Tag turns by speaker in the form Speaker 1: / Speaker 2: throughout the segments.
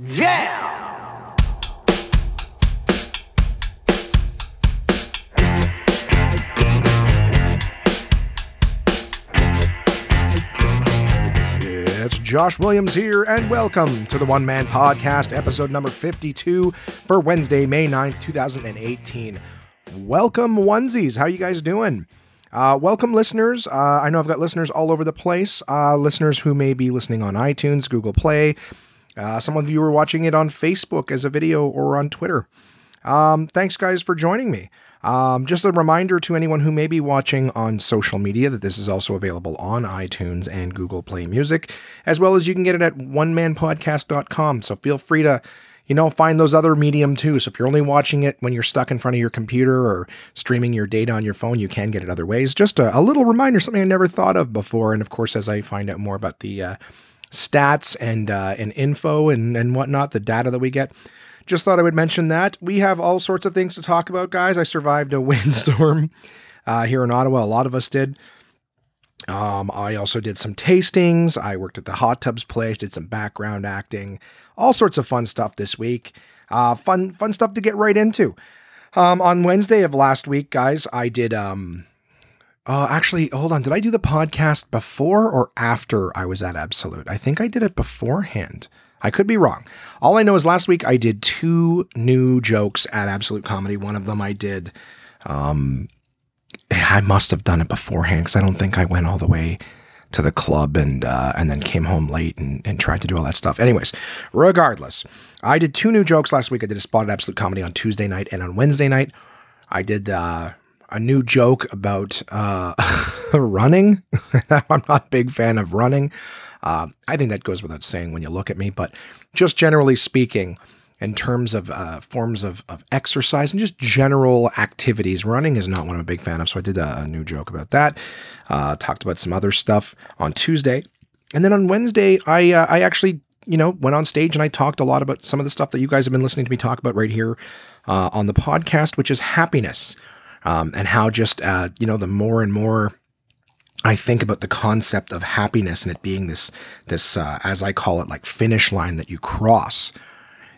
Speaker 1: Yeah!
Speaker 2: It's Josh Williams here, and welcome to the One Man Podcast, episode number 52 for Wednesday, May 9th, 2018. Welcome, onesies. How you guys doing? Uh, welcome, listeners. Uh, I know I've got listeners all over the place. Uh, listeners who may be listening on iTunes, Google Play. Uh, some of you are watching it on Facebook as a video or on Twitter. Um, thanks, guys, for joining me. Um, just a reminder to anyone who may be watching on social media that this is also available on iTunes and Google Play Music, as well as you can get it at onemanpodcast.com. So feel free to, you know, find those other medium too. So if you're only watching it when you're stuck in front of your computer or streaming your data on your phone, you can get it other ways. Just a, a little reminder, something I never thought of before. And of course, as I find out more about the uh, stats and uh, and info and and whatnot, the data that we get. Just thought I would mention that. We have all sorts of things to talk about, guys. I survived a windstorm uh, here in Ottawa. A lot of us did. Um, I also did some tastings. I worked at the hot tubs place, did some background acting, all sorts of fun stuff this week. Uh, fun, fun stuff to get right into. Um, on Wednesday of last week, guys, I did. Um, uh, actually, hold on. Did I do the podcast before or after I was at Absolute? I think I did it beforehand. I could be wrong. All I know is last week I did two new jokes at Absolute Comedy. One of them I did. Um, I must have done it beforehand because I don't think I went all the way to the club and uh, and then came home late and, and tried to do all that stuff. Anyways, regardless, I did two new jokes last week. I did a spot at Absolute Comedy on Tuesday night and on Wednesday night. I did uh, a new joke about uh, running. I'm not a big fan of running. Uh, I think that goes without saying when you look at me, but just generally speaking, in terms of uh, forms of, of exercise and just general activities, running is not one I'm a big fan of. So I did a, a new joke about that. Uh, talked about some other stuff on Tuesday, and then on Wednesday, I uh, I actually you know went on stage and I talked a lot about some of the stuff that you guys have been listening to me talk about right here uh, on the podcast, which is happiness, um, and how just uh, you know the more and more I think about the concept of happiness and it being this this uh, as I call it like finish line that you cross.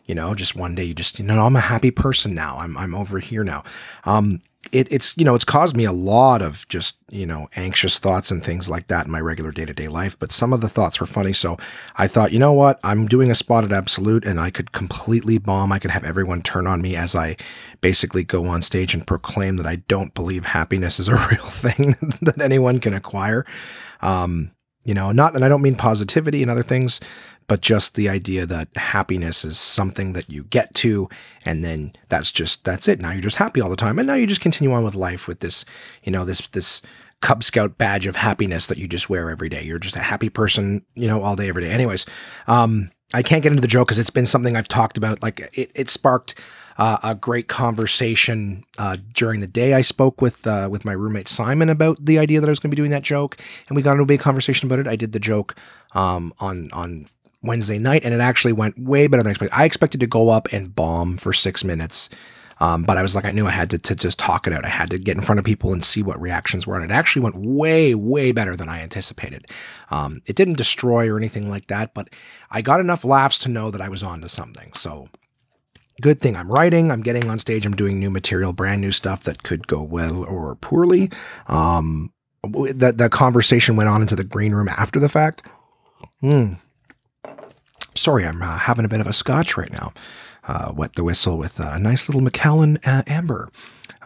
Speaker 2: You know, just one day you just you know I'm a happy person now. I'm I'm over here now. Um, it, it's you know it's caused me a lot of just you know anxious thoughts and things like that in my regular day to day life. But some of the thoughts were funny, so I thought, you know what, I'm doing a spot at Absolute, and I could completely bomb. I could have everyone turn on me as I basically go on stage and proclaim that I don't believe happiness is a real thing that anyone can acquire. Um, you know, not and I don't mean positivity and other things, but just the idea that happiness is something that you get to and then that's just that's it. Now you're just happy all the time. And now you just continue on with life with this you know this this cub scout badge of happiness that you just wear every day. You're just a happy person you know all day every day. Anyways um i can't get into the joke because it's been something i've talked about. Like it, it sparked uh, a great conversation uh, during the day. I spoke with uh, with my roommate Simon about the idea that I was going to be doing that joke, and we got into a big conversation about it. I did the joke um, on on Wednesday night, and it actually went way better than I expected. I expected to go up and bomb for six minutes, um, but I was like, I knew I had to, to just talk it out. I had to get in front of people and see what reactions were, and it actually went way, way better than I anticipated. Um, it didn't destroy or anything like that, but I got enough laughs to know that I was onto something. So good thing I'm writing. I'm getting on stage. I'm doing new material, brand new stuff that could go well or poorly. Um, that the conversation went on into the green room after the fact. Hmm. Sorry, I'm uh, having a bit of a scotch right now. Uh, wet the whistle with a nice little Macallan uh, amber.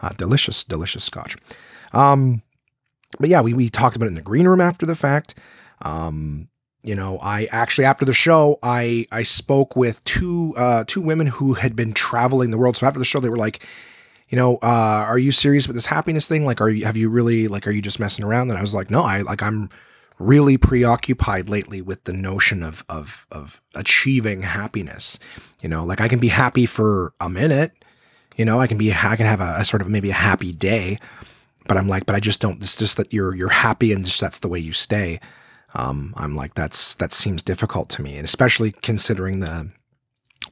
Speaker 2: Uh, delicious, delicious scotch. Um, but yeah, we, we talked about it in the green room after the fact. Um, you know, I actually after the show, I I spoke with two uh, two women who had been traveling the world. So after the show, they were like, you know, uh, are you serious with this happiness thing? Like, are you have you really like are you just messing around? And I was like, no, I like I'm really preoccupied lately with the notion of of of achieving happiness. You know, like I can be happy for a minute. You know, I can be I can have a, a sort of maybe a happy day, but I'm like, but I just don't. It's just that you're you're happy and just that's the way you stay. Um, I'm like that's that seems difficult to me, and especially considering the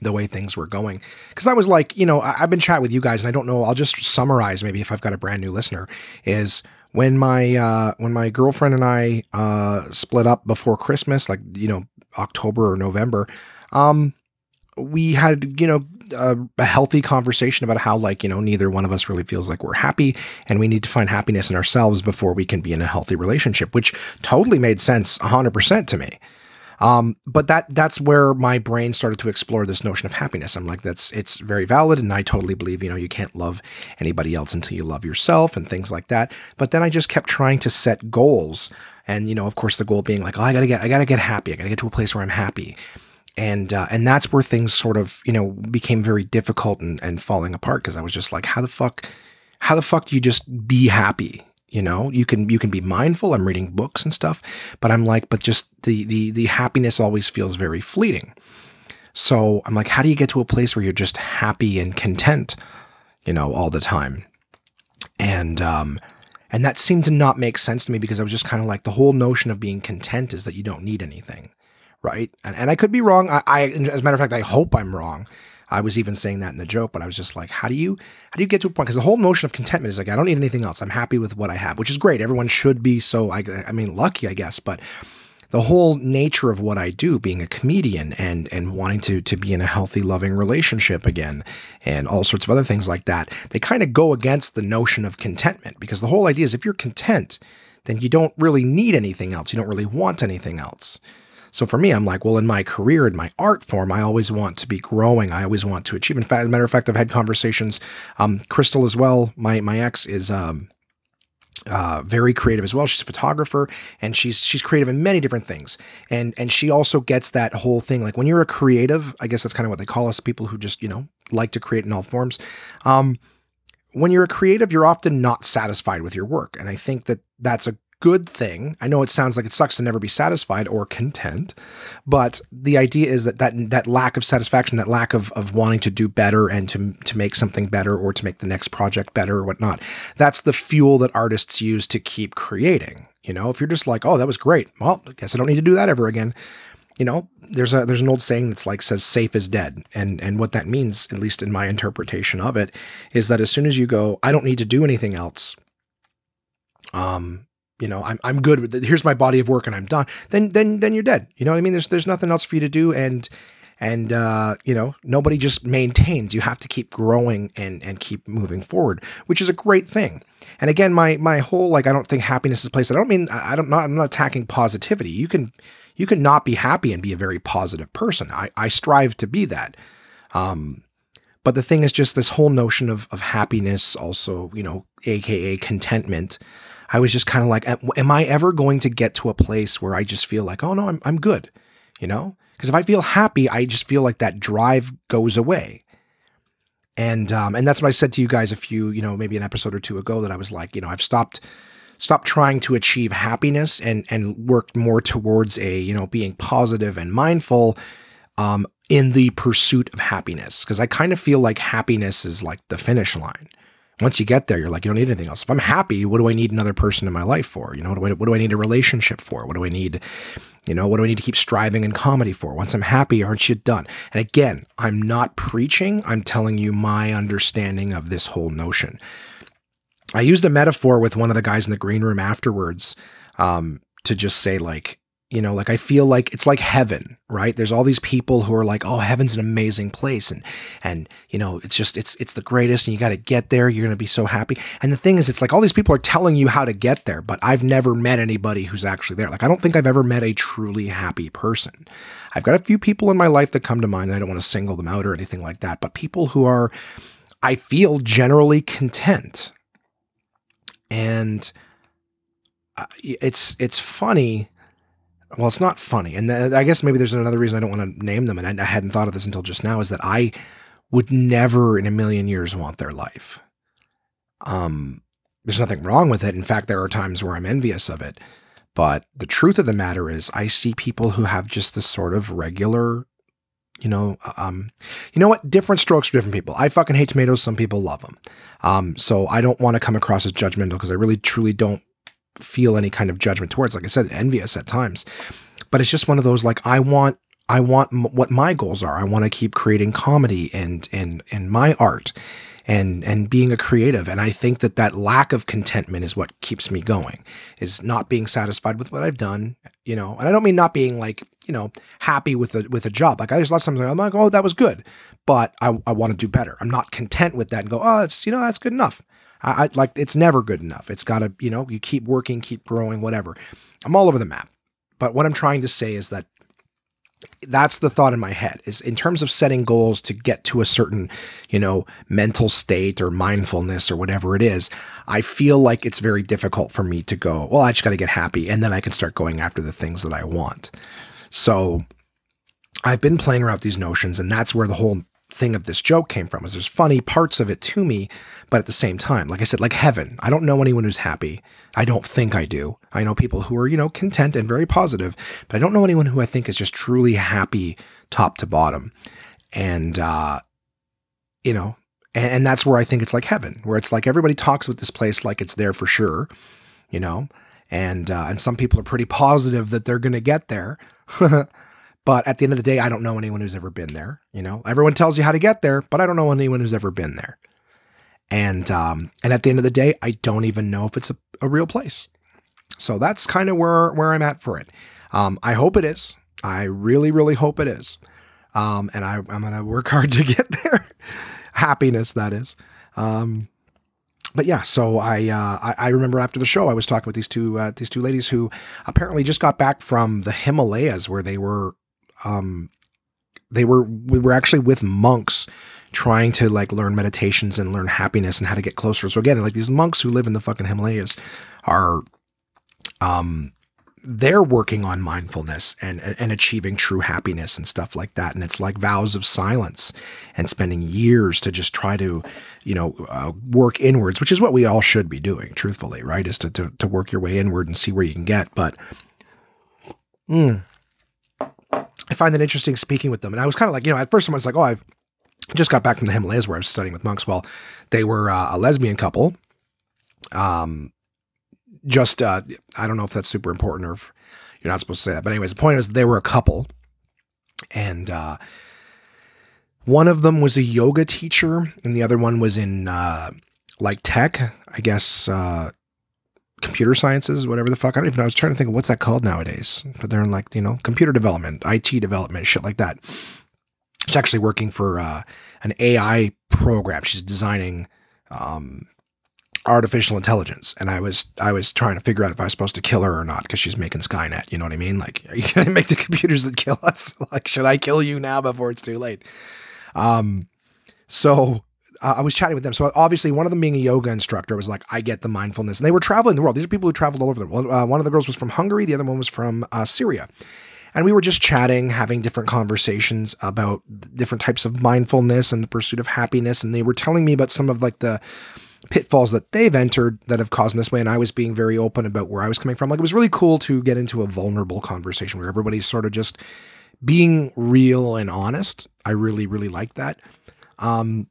Speaker 2: the way things were going. Because I was like, you know, I, have been chatting with you guys, and I don't know. I'll just summarize maybe if I've got a brand new listener. Is when my uh, when my girlfriend and I uh, split up before Christmas, like you know October or November. Um, we had, you know, a, a, healthy conversation about how, like, you know, neither one of us really feels like we're happy and we need to find happiness in ourselves before we can be in a healthy relationship, which totally made sense 100% to me. Um, but that that's where my brain started to explore this notion of happiness. I'm like, that's it's very valid, and I totally believe you know you can't love anybody else until you love yourself and things like that. But then I just kept trying to set goals, and you know, of course, the goal being like, oh, I gotta get I gotta get happy. I gotta get to a place where I'm happy and uh, and that's where things sort of you know became very difficult and, and falling apart because I was just like, how the fuck, how the fuck do you just be happy? You know, you can you can be mindful. I'm reading books and stuff, but I'm like, but just the the the happiness always feels very fleeting. So I'm like, how do you get to a place where you're just happy and content, you know, all the time? And um, and that seemed to not make sense to me because I was just kind of like the whole notion of being content is that you don't need anything right? And, and I could be wrong. I, I, as a matter of fact, I hope I'm wrong. I was even saying that in the joke, but I was just like, how do you how do you get to a point? Because the whole notion of contentment is like, I don't need anything else. I'm happy with what I have, which is great. Everyone should be so. I, I mean, lucky, I guess, but the whole nature of what I do, being a comedian and and wanting to to be in a healthy, loving relationship again, and all sorts of other things like that, they kind of go against the notion of contentment because the whole idea is if you're content, then you don't really need anything else. You don't really want anything else. So for me, I'm like, well, in my career, in my art form, I always want to be growing. I always want to achieve. In fact, as a matter of fact, I've had conversations. Um, Crystal as well, my my ex is um, uh, very creative as well. She's a photographer and she's she's creative in many different things. And and she also gets that whole thing. Like when you're a creative, I guess that's kind of what they call us, people who just, you know, like to create in all forms. Um, when you're a creative, you're often not satisfied with your work. And I think that that's a good thing. I know it sounds like it sucks to never be satisfied or content, but the idea is that that that lack of satisfaction, that lack of of wanting to do better and to to make something better or to make the next project better or whatnot, that's the fuel that artists use to keep creating. You know, if you're just like, oh, that was great, well, I guess I don't need to do that ever again. You know, there's a there's an old saying that's like says safe is dead, and and what that means, at least in my interpretation of it, is that as soon as you go, I don't need to do anything else. Um, you know, I'm I'm good with it. Here's my body of work and I'm done. Then then then you're dead. You know what I mean? There's there's nothing else for you to do and and uh, you know nobody just maintains. You have to keep growing and and keep moving forward, which is a great thing. And again, my my whole like I don't think happiness is a place. I don't mean I don't not I'm not attacking positivity. You can you can not be happy and be a very positive person. I I strive to be that. Um, but the thing is just this whole notion of of happiness, also you know, aka contentment. I was just kind of like, am I ever going to get to a place where I just feel like, oh no, I'm, I'm good, you know? Because if I feel happy, I just feel like that drive goes away. And um, and that's what I said to you guys a few, you know, maybe an episode or two ago that I was like, you know, I've stopped stopped trying to achieve happiness and and worked more towards a, you know, being positive and mindful um, in the pursuit of happiness. Because I kind of feel like happiness is like the finish line once you get there, you're like, you don't need anything else. If I'm happy, what do I need another person in my life for? You know, what do I, what do I need a relationship for? What do I need, you know, what do I need to keep striving in comedy for? Once I'm happy, aren't you done? And again, I'm not preaching. I'm telling you my understanding of this whole notion. I used a metaphor with one of the guys in the green room afterwards um, to just say, like, you know like i feel like it's like heaven right? There's all these people who are like oh heaven's an amazing place and and you know it's just it's it's the greatest and you got to get there you're going to be so happy. And the thing is it's like all these people are telling you how to get there but i've never met anybody who's actually there. Like i don't think i've ever met a truly happy person. I've got a few people in my life that come to mind i don't want to single them out or anything like that but people who are i feel generally content. And uh, it's it's funny well, it's not funny. And th- I guess maybe there's another reason I don't want to name them. And I, I hadn't thought of this until just now is that I would never in a million years want their life. Um, there's nothing wrong with it. In fact, there are times where I'm envious of it. But the truth of the matter is, I see people who have just this sort of regular, you know, um, you know what? Different strokes for different people. I fucking hate tomatoes. Some people love them. Um, so I don't want to come across as judgmental because I really truly don't feel any kind of judgment towards. Like I said, envious at times, but it's just one of those like I want I want m- what my goals are. I want to keep creating comedy and and and my art, and and being a creative. And i think that that lack of contentment is what keeps me going is not being satisfied with what i've done you know? And i don't mean not being like you know happy with a with a job. Like i just lots of times i'm like oh that was good. But i, I want to do better. I'm not content with that and go oh that's you know that's good enough I, I like it's never good enough. It's got to you know you keep working keep growing whatever. I'm all over the map. But what i'm trying to say is that that's the thought in my head is in terms of setting goals to get to a certain you know mental state or mindfulness or whatever it is i feel like it's very difficult for me to go well i just got to get happy and then i can start going after the things that i want. So i've been playing around with these notions and that's where the whole thing of this joke came from is there's funny parts of it to me but at the same time like i said like heaven i don't know anyone who's happy. I don't think i do. I know people who are you know content and very positive but i don't know anyone who i think is just truly happy top to bottom. And uh you know and, and that's where i think it's like heaven where it's like everybody talks about this place like it's there for sure you know? And uh, and some people are pretty positive that they're going to get there. But at the end of the day, I don't know anyone who's ever been there. You know, everyone tells you how to get there, but I don't know anyone who's ever been there. And um, and at the end of the day, I don't even know if it's a, a real place. So that's kind of where where I'm at for it. Um, I hope it is. I really, really hope it is. Um, and I, I'm going to work hard to get there. Happiness, that is. Um, but yeah, so I, uh, I, I remember after the show I was talking with these two uh, these two ladies who apparently just got back from the Himalayas where they were um, they were we were actually with monks trying to like learn meditations and learn happiness and how to get closer. So again, like these monks who live in the fucking Himalayas are um they're working on mindfulness and, and achieving true happiness and stuff like that. And it's like vows of silence and spending years to just try to, you know, uh, work inwards, which is what we all should be doing, truthfully, right? Is to, to, to work your way inward and see where you can get. But, mm, I find that interesting speaking with them. And I was kind of like, you know, at first I was like, oh, I've just got back from the Himalayas where I was studying with monks. Well, they were uh, a lesbian couple. Um, just, uh, I don't know if that's super important or if you're not supposed to say that. But anyways, the point is they were a couple. And uh, one of them was a yoga teacher and the other one was in uh, like tech, I guess, uh, computer sciences, whatever the fuck. I don't even know. I was trying to think of what's that called nowadays. But they're in like, you know, computer development, IT development, shit like that. She's actually working for uh, an AI program. She's designing um, artificial intelligence. And I was I was trying to figure out if I was supposed to kill her or not because she's making Skynet. You know what I mean? Like, are you gonna make the computers that kill us? like, should I kill you now before it's too late? Um, so uh, I was chatting with them. So obviously, one of them being a yoga instructor was like, I get the mindfulness. And they were traveling the world. These are people who traveled all over the world. Uh, one of the girls was from Hungary, the other one was from uh, Syria. And we were just chatting, having different conversations about different types of mindfulness and the pursuit of happiness. And they were telling me about some of like the pitfalls that they've entered that have caused this way. And I was being very open about where I was coming from. Like it was really cool to get into a vulnerable conversation where everybody's sort of just being real and honest. I really, really like that. Um,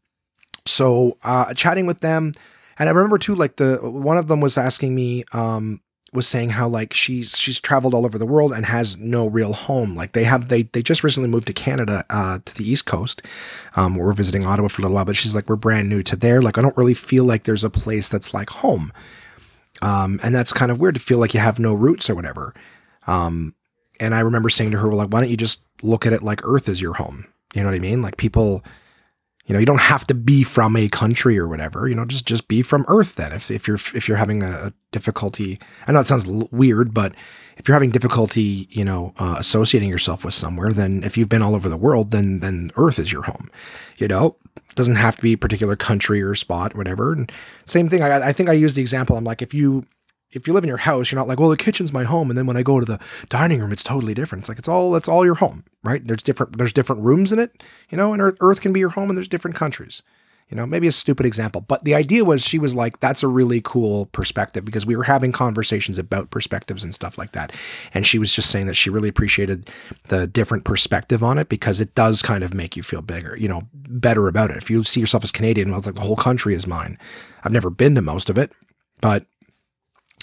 Speaker 2: so uh, chatting with them, and I remember too, like the one of them was asking me, um, was saying how like she's she's traveled all over the world and has no real home. Like they have they they just recently moved to Canada, uh, to the East Coast. Um, we're visiting Ottawa for a little while, but she's like we're brand new to there. Like I don't really feel like there's a place that's like home. Um, and that's kind of weird to feel like you have no roots or whatever. Um, and I remember saying to her, well, like, why don't you just look at it like Earth is your home? You know what I mean? Like people you know, you don't have to be from a country or whatever. You know, just just be from Earth. Then, if if you're if you're having a difficulty, I know it sounds weird, but if you're having difficulty, you know, uh, associating yourself with somewhere, then if you've been all over the world, then then Earth is your home. You know, it doesn't have to be a particular country or spot, or whatever. And same thing. I, I think I use the example. I'm like, if you if you live in your house, you're not like, well, the kitchen's my home, and then when I go to the dining room, it's totally different. It's like it's all that's all your home, right? There's different there's different rooms in it, you know, and Earth, Earth can be your home, and there's different countries. You know, maybe a stupid example, but the idea was she was like, that's a really cool perspective because we were having conversations about perspectives and stuff like that. And she was just saying that she really appreciated the different perspective on it because it does kind of make you feel bigger, you know, better about it. If you see yourself as Canadian, well, it's like the whole country is mine. I've never been to most of it, but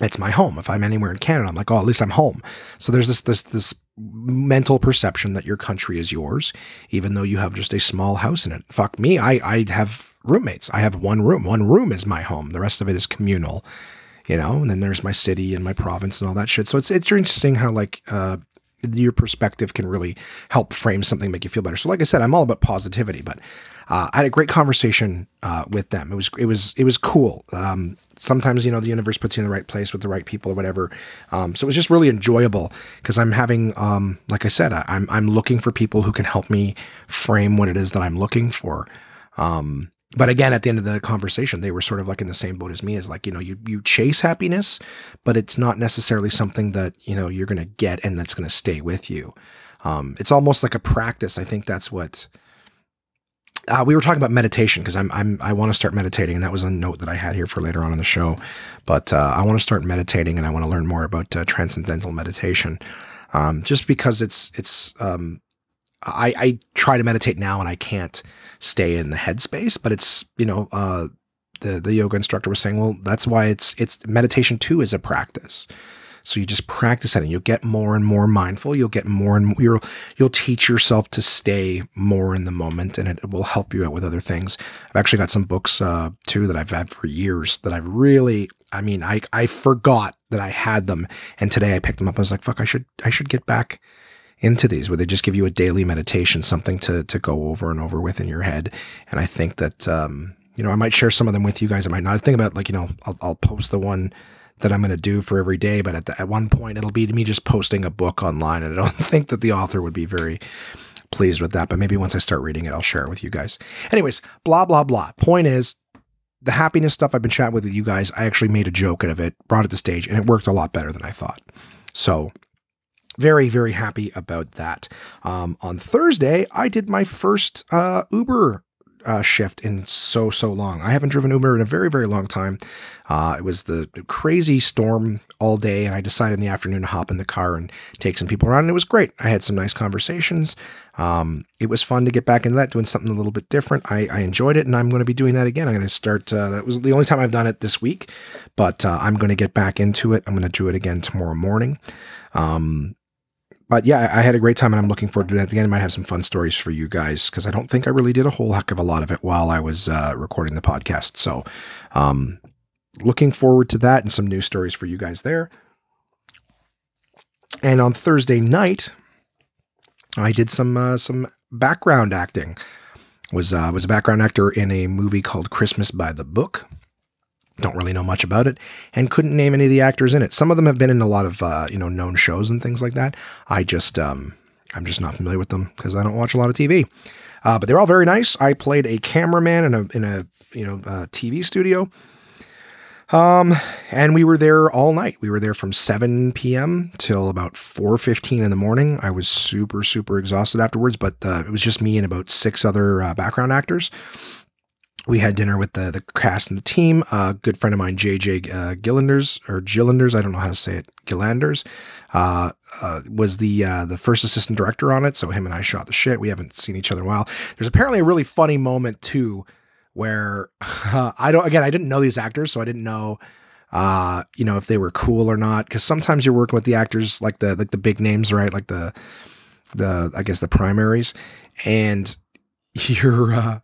Speaker 2: it's my home. If I'm anywhere in Canada, I'm like, oh, at least I'm home. So there's this this this mental perception that your country is yours, even though you have just a small house in it. Fuck me, I I have roommates. I have one room. One room is my home. The rest of it is communal, you know. And then there's my city and my province and all that shit. So it's it's interesting how like uh, your perspective can really help frame something, make you feel better. So, like I said, I'm all about positivity, but uh, I had a great conversation uh, with them. It was it was it was cool. Um, sometimes you know the universe puts you in the right place with the right people or whatever. Um, so it was just really enjoyable because I'm having, um, like I said, I, am I'm, I'm looking for people who can help me frame what it is that I'm looking for. Um, but again, at the end of the conversation, they were sort of like in the same boat as me. Is like you know you you chase happiness, but it's not necessarily something that you know you're going to get and that's going to stay with you. Um, it's almost like a practice. I think that's what. Uh, we were talking about meditation because I'm I'm I want to start meditating, and that was a note that I had here for later on in the show. But uh, I want to start meditating, and I want to learn more about uh, transcendental meditation, um, just because it's it's um, I, I try to meditate now and I can't stay in the headspace, but it's, you know, uh, the, the yoga instructor was saying, well, that's why it's, it's meditation too is a practice. So you just practice that and you'll get more and more mindful. You'll get more and more, you'll, you'll teach yourself to stay more in the moment and it, it will help you out with other things. I've actually got some books, uh, too, that I've had for years that I've really, I mean, I, I forgot that I had them. And today I picked them up. I was like, fuck, I should, I should get back into these where they just give you a daily meditation, something to to go over and over with in your head. And I think that um, you know I might share some of them with you guys. I might not think about like you know I'll, I'll post the one that I'm going to do for every day, but at the, at one point it'll be me just posting a book online, and I don't think that the author would be very pleased with that. But maybe once I start reading it, I'll share it with you guys. Anyways, blah blah blah. Point is. The happiness stuff I've been chatting with you guys, I actually made a joke out of it, brought it to stage, and it worked a lot better than I thought. So very, very happy about that. Um, on Thursday, I did my first uh, Uber uh, shift in so so long. I haven't driven Uber in a very very long time. Uh, it was the crazy storm all day, and I decided in the afternoon to hop in the car and take some people around. And it was great. I had some nice conversations. Um, it was fun to get back into that, doing something a little bit different. I, I enjoyed it, and I'm going to be doing that again. I'm going to start. Uh, that was the only time I've done it this week, but uh, I'm going to get back into it. I'm going to do it again tomorrow morning. Um, but yeah, I had a great time and I'm looking forward to that again. I might have some fun stories for you guys because I don't think I really did a whole heck of a lot of it while I was uh, recording the podcast. So, um, looking forward to that and some new stories for you guys there. And on Thursday night, I did some uh, some background acting. Was uh, was a background actor in a movie called Christmas by the Book don't really know much about it and couldn't name any of the actors in it. Some of them have been in a lot of uh, you know known shows and things like that. I just um, I'm just not familiar with them because I don't watch a lot of TV. Uh, but they're all very nice. I played a cameraman in a in a you know uh, TV studio. Um, and we were there all night. We were there from 7 p.m. till about 4:15 in the morning. I was super super exhausted afterwards, but uh, it was just me and about six other uh, background actors we had dinner with the the cast and the team. A uh, good friend of mine, JJ uh, Gillanders or Gillanders, I don't know how to say it, Gillanders, uh, uh, was the uh, the first assistant director on it. So him and I shot the shit. We haven't seen each other in a while. There's apparently a really funny moment too, where I don't. Again, I didn't know these actors, so I didn't know. Uh, you know if they were cool or not because sometimes you're working with the actors like the like the big names right like the the I guess the primaries and you're uh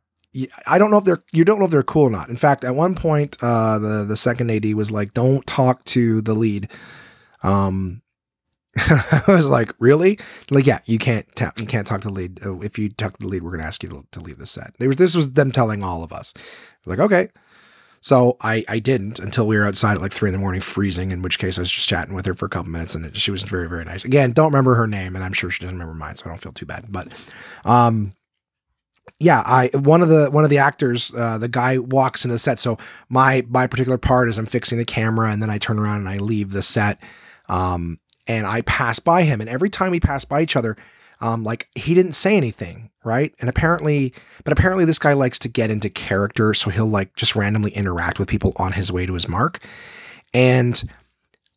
Speaker 2: I don't know if they're you don't know if they're cool or not. In fact, at one point, uh, the the second AD was like, "Don't talk to the lead." Um, I was like, "Really?" Like, yeah, you can't tap, you can't talk to the lead. Oh, if you talk to the lead, we're gonna ask you to, to leave the set. They were, this was them telling all of us. Like, okay. So I I didn't until we were outside at like three in the morning, freezing. In which case, I was just chatting with her for a couple minutes, and it, she was very very nice. Again, don't remember her name, and I'm sure she doesn't remember mine, so I don't feel too bad. But, um yeah, I one of the one of the actors, uh, the guy walks into the set. So my my particular part is I'm fixing the camera, and then I turn around and I leave the set, um, and I pass by him, and every time we pass by each other, um, like he didn't say anything, right? And apparently, but apparently this guy likes to get into character, so he'll like just randomly interact with people on his way to his mark. And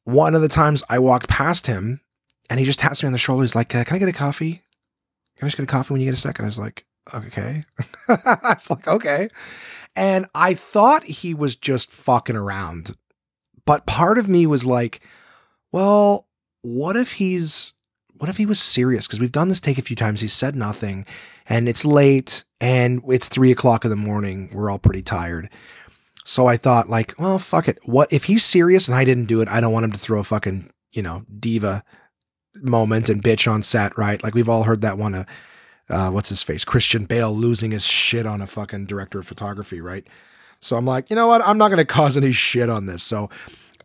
Speaker 2: one of the times I walked past him, and he just taps me on the shoulder. He's like, uh, "Can I get a coffee? Can I just get a coffee when you get a second? I was like, okay. I was like, okay. And I thought he was just fucking around. But part of me was like, well, what if he's what if he was serious? Because we've done this take a few times. He said nothing. and it's late and it's three o'clock in the morning. We're all pretty tired. So I thought, like, well, fuck it. What if he's serious and I didn't do it? I don't want him to throw a fucking, you know, diva moment and bitch on set, right? Like we've all heard that one. Uh, uh, what's his face? Christian Bale losing his shit on a fucking director of photography, right? So I'm like, you know what? I'm not going to cause any shit on this. So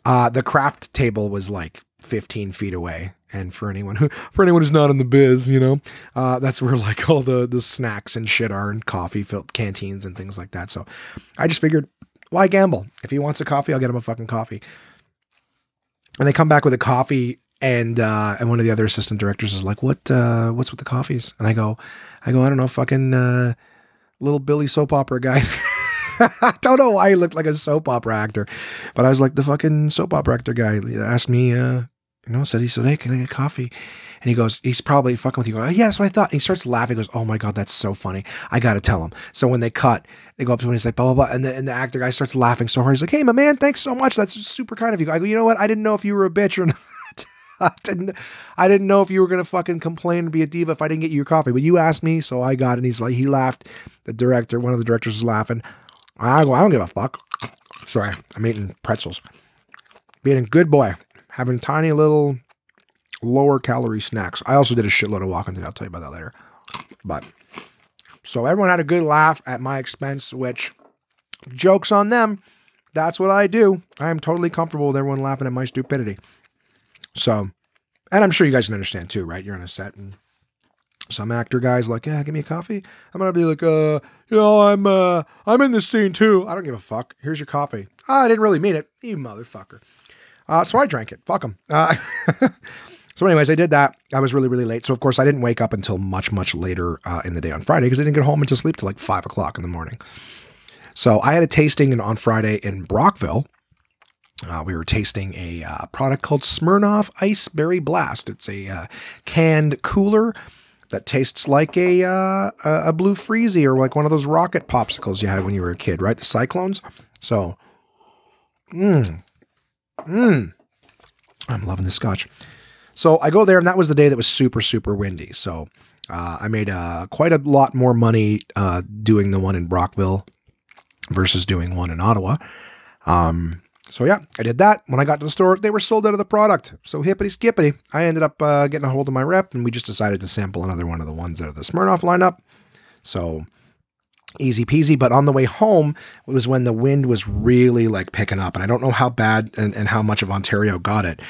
Speaker 2: uh, the craft table was like 15 feet away. And for anyone who, for anyone who's not in the biz, you know, uh, that's where like all the the snacks and shit are, and coffee filled canteens and things like that. So I just figured why gamble? If he wants a coffee, I'll get him a fucking coffee. And they come back with a coffee and uh, and one of the other assistant directors is like, "What uh, what's with the coffees?" And I go, I go, I don't know, fucking uh, little Billy soap opera guy. I don't know why he looked like a soap opera actor, but I was like the fucking soap opera actor guy. Asked me, uh, you know, said he said, "Hey, can I get coffee?" And he goes, he's probably fucking with you. Go, yeah, that's what I thought. And he starts laughing. Goes, oh my God, that's so funny. I got to tell him. So when they cut, they go up to him and he's like, blah, blah, blah. And the, and the actor guy starts laughing so hard. He's like, hey, my man, thanks so much. That's super kind of you. I go, you know what? I didn't know if you were a bitch or not. I didn't, I didn't know if you were going to fucking complain and be a diva if I didn't get you your coffee, but you asked me, so I got it. And he's like, he laughed. The director, one of the directors was laughing. I go, I don't give a fuck. Sorry, I'm eating pretzels. Being a good boy, having tiny little lower calorie snacks. I also did a shitload of walking today. I'll tell you about that later. But so everyone had a good laugh at my expense, which jokes on them. That's what I do. I am totally comfortable with everyone laughing at my stupidity. So, and I'm sure you guys can understand too, right? You're on a set and some actor guy's like, yeah, give me a coffee. I'm gonna be like, uh, you know, I'm uh I'm in this scene too. I don't give a fuck. Here's your coffee. Oh, I didn't really mean it. You motherfucker. Uh, so I drank it. Fuck him. Uh, So, anyways, I did that. I was really, really late. So, of course, I didn't wake up until much, much later uh, in the day on Friday because I didn't get home until sleep till like five o'clock in the morning. So, I had a tasting on Friday in Brockville. Uh, we were tasting a uh, product called Smirnoff Ice Berry Blast. It's a uh, canned cooler that tastes like a uh, a blue freezy or like one of those rocket popsicles you had when you were a kid, right? The cyclones. So, mmm, mmm. I'm loving the scotch. So I go there, and that was the day that was super, super windy. So uh, I made uh, quite a lot more money doing the one in Brockville versus doing one in Ottawa. Um, so yeah, I did that. When I got to the store, they were sold out of the product. So hippity skippity, I ended up uh, getting a hold of my rep, and we just decided to sample another one of the ones that are the Smirnoff lineup. So easy peasy. But on the way home, it was when the wind was really like picking up, and I don't know how bad and, and how much of Ontario got it.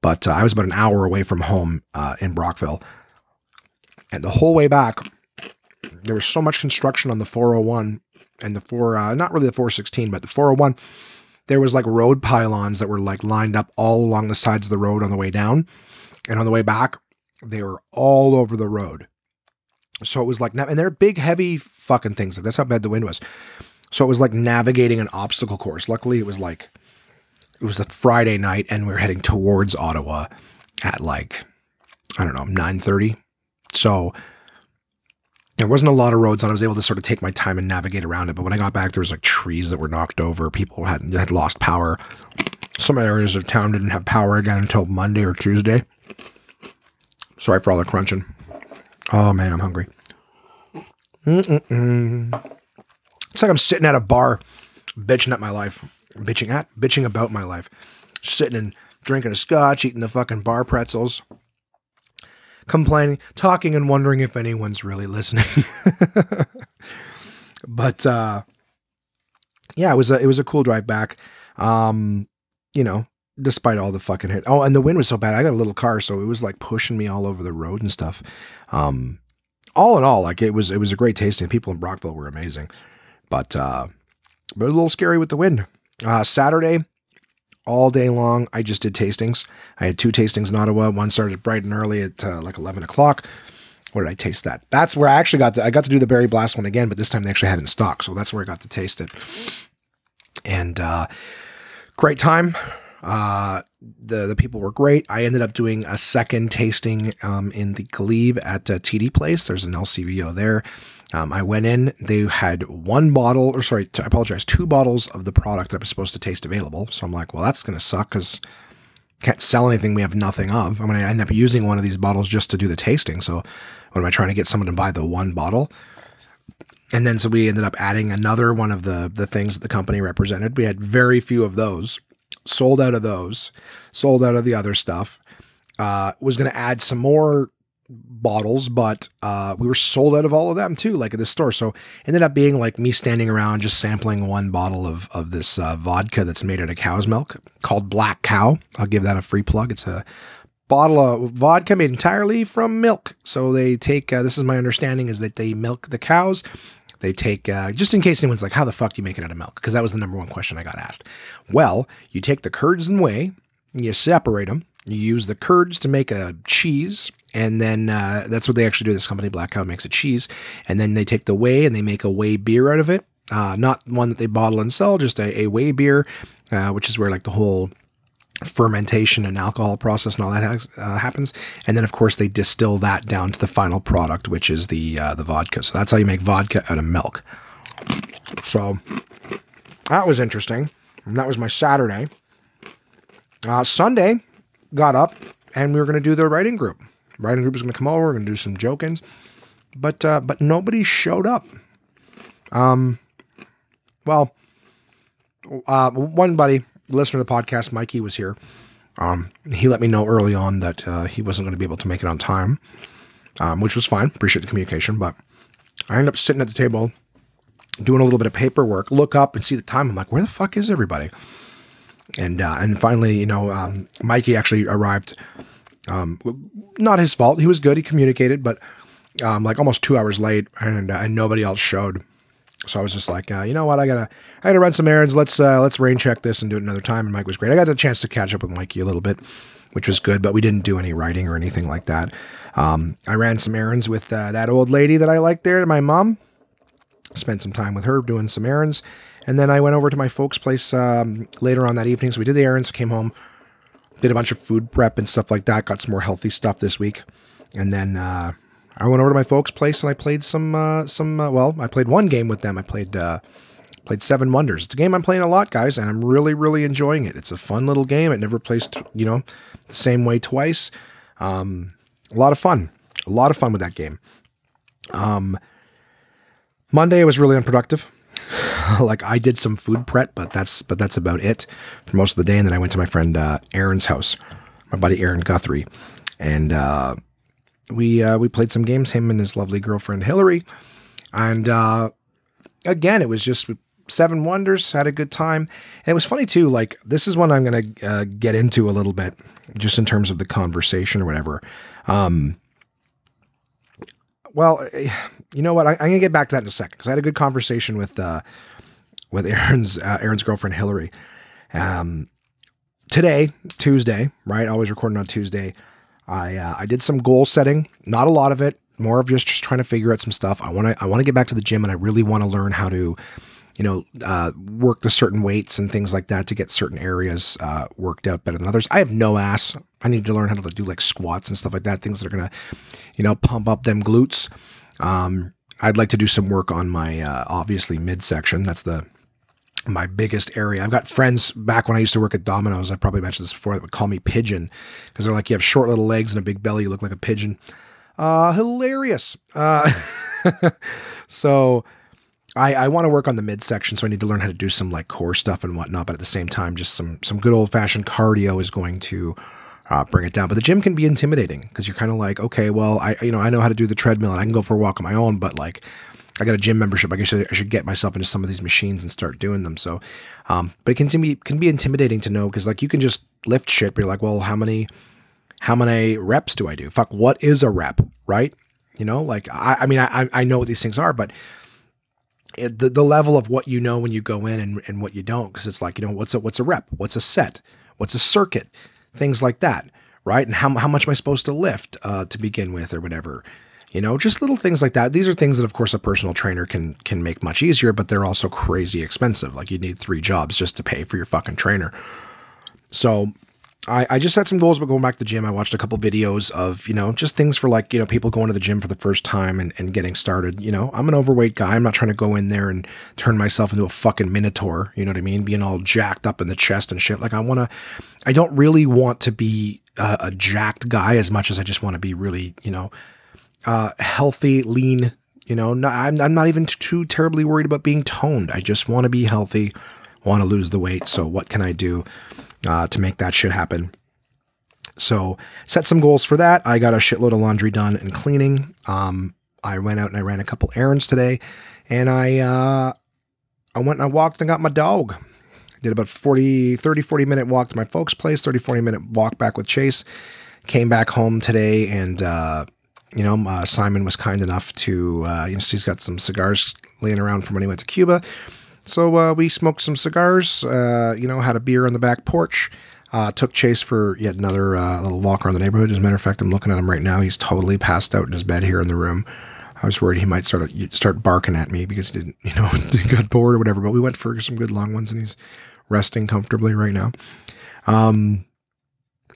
Speaker 2: But uh, I was about an hour away from home uh, in Brockville. And the whole way back, there was so much construction on the 401 and the 4, uh, not really the 416, but the 401. There was like road pylons that were like lined up all along the sides of the road on the way down. And on the way back, they were all over the road. So it was like, and they're big, heavy fucking things. Like that's how bad the wind was. So it was like navigating an obstacle course. Luckily, it was like it was a Friday night and we were heading towards Ottawa at like, I don't know, 9.30. So there wasn't a lot of roads and I was able to sort of take my time and navigate around it. But when I got back, there was like trees that were knocked over. People had, had lost power. Some areas of town didn't have power again until Monday or Tuesday. Sorry for all the crunching. Oh man, I'm hungry. Mm-mm-mm. It's like I'm sitting at a bar bitching at my life bitching at, bitching about my life, sitting and drinking a scotch, eating the fucking bar pretzels, complaining, talking, and wondering if anyone's really listening. but uh, yeah, it was a it was a cool drive back. Um, you know, despite all the fucking hit. Oh, and the wind was so bad. I got a little car, so it was like pushing me all over the road and stuff. Um, all in all, like it was it was a great tasting. People in Brockville were amazing, but uh, but a little scary with the wind. Uh, Saturday, all day long, I just did tastings. I had two tastings in Ottawa. One started bright and early at uh, like 11 o'clock. Where did I taste that? That's where I actually got to, I got to do the berry blast one again, but this time they actually had it in stock. So that's where I got to taste it. And uh, great time. Uh, the the people were great. I ended up doing a second tasting um, in the Glebe at uh, TD Place. There's an LCBO there. Um, I went in, they had one bottle, or sorry, I apologize, two bottles of the product that I was supposed to taste available. So I'm like, well, that's going to suck because can't sell anything we have nothing of. I'm going to end up using one of these bottles just to do the tasting. So, what am I trying to get someone to buy the one bottle? And then so we ended up adding another one of the the things that the company represented. We had very few of those. Sold out of those. Sold out of the other stuff. Uh, was going to add some more bottles, but uh, we were sold out of all of them too, like at the store. So ended up being like me standing around just sampling one bottle of of this uh, vodka that's made out of cow's milk called Black Cow. I'll give that a free plug. It's a bottle of vodka made entirely from milk. So they take uh, this is my understanding is that they milk the cows. They take uh, just in case anyone's like, how the fuck do you make it out of milk? Because that was the number one question I got asked. Well, you take the curds and whey, you separate them. You use the curds to make a cheese and then uh, that's what they actually do. This company, Black Cow, makes a cheese, and then they take the whey and they make a whey beer out of it. Uh, not one that they bottle and sell, just a, a whey beer, uh, which is where like the whole fermentation and alcohol process and all that has, uh, happens. And then of course they distill that down to the final product, which is the uh, the vodka. So that's how you make vodka out of milk. So that was interesting. And that was my Saturday. Uh, Sunday, got up and we were going to do the writing group writing group is going to come over. We're going to do some joking, but uh, but nobody showed up. Um, well, uh, one buddy, listener to the podcast, Mikey, was here. Um, he let me know early on that uh, he wasn't going to be able to make it on time, um, which was fine. Appreciate the communication, but I ended up sitting at the table doing a little bit of paperwork. Look up and see the time. I'm like, where the fuck is everybody? And uh, and finally, you know, um, Mikey actually arrived um, not his fault. He was good. He communicated, but um, like almost two hours late, and uh, and nobody else showed. So I was just like, uh, you know what? I gotta I gotta run some errands. Let's uh, let's rain check this and do it another time. And Mike was great. I got a chance to catch up with Mikey a little bit, which was good. But we didn't do any writing or anything like that. Um, I ran some errands with uh, that old lady that I liked there, my mom. Spent some time with her doing some errands, and then I went over to my folks' place um, later on that evening. So we did the errands, came home, did a bunch of food prep and stuff like that. Got some more healthy stuff this week, and then uh, I went over to my folks' place and I played some uh, some. Uh, well, I played one game with them. I played uh, played Seven Wonders. It's a game I'm playing a lot, guys, and I'm really really enjoying it. It's a fun little game. It never plays you know the same way twice. Um, a lot of fun. A lot of fun with that game. Um, Monday was really unproductive. like I did some food prep, but that's but that's about it for most of the day. And then I went to my friend uh, Aaron's house, my buddy Aaron Guthrie, and uh, we uh, we played some games. Him and his lovely girlfriend Hillary, and uh, again, it was just seven wonders. Had a good time. And it was funny too. Like this is one I'm gonna uh, get into a little bit, just in terms of the conversation or whatever. Um, well, you know what? I, am gonna get back to that in a second because I had a good conversation with uh, with Aaron's uh, Aaron's girlfriend Hillary. Um, today, Tuesday, right? Always recording on Tuesday. I uh, I did some goal setting. Not a lot of it. More of just just trying to figure out some stuff. I want to I want to get back to the gym and I really want to learn how to you know, uh, work the certain weights and things like that to get certain areas uh, worked out better than others. I have no ass. I need to learn how to do like squats and stuff like that, things that are to, you know, pump up them glutes. Um, I'd like to do some work on my uh, obviously midsection. That's the my biggest area. I've got friends back when I used to work at Domino's. I probably mentioned this before. That would call me pigeon because they're like, you have short little legs and a big belly. You look like a pigeon. Uh, hilarious. Uh, so I, I want to work on the midsection, so I need to learn how to do some like core stuff and whatnot. But at the same time, just some some good old fashioned cardio is going to uh, bring it down. But the gym can be intimidating because you're kind of like, okay, well, I you know I know how to do the treadmill and I can go for a walk on my own, but like I got a gym membership. I guess I should get myself into some of these machines and start doing them. So, um, but it can be can be intimidating to know because like you can just lift shit, but you're like, well, how many how many reps do I do? Fuck, what is a rep, right? You know, like I, I mean, I I know what these things are, but it, the the level of what you know when you go in and, and what you don't, because it's like you know what's a what's a rep, what's a set, what's a circuit, things like that, right? And how, how much am I supposed to lift uh, to begin with or whatever? You know, just little things like that. These are things that, of course, a personal trainer can can make much easier, but they're also crazy expensive. Like you need three jobs just to pay for your fucking trainer. So I, I just set some goals about going back to the gym. I watched a couple videos of, you know, just things for like, you know, people going to the gym for the first time and, and getting started. You know, I'm an overweight guy. I'm not trying to go in there and turn myself into a fucking minotaur. You know what I mean? Being all jacked up in the chest and shit. Like, I want to, I don't really want to be a, a jacked guy as much as I just want to be really, you know, uh, healthy, lean. You know, not, I'm, I'm not even too terribly worried about being toned. I just want to be healthy, want to lose the weight. So, what can I do? Uh, to make that shit happen. So set some goals for that. I got a shitload of laundry done and cleaning. Um, I went out and I ran a couple errands today, and I uh, I went and I walked and got my dog. Did about 40, 30, 40 minute walk to my folks' place, 30, 40 minute walk back with Chase. Came back home today and uh, you know, uh, Simon was kind enough to, uh, you know, he's got some cigars laying around from when he went to Cuba. So uh, we smoked some cigars, uh, you know, had a beer on the back porch. Uh, took Chase for yet another uh, little walk around the neighborhood. As a matter of fact, I'm looking at him right now. He's totally passed out in his bed here in the room. I was worried he might start start barking at me because he didn't, you know, got bored or whatever. But we went for some good long ones, and he's resting comfortably right now. Um,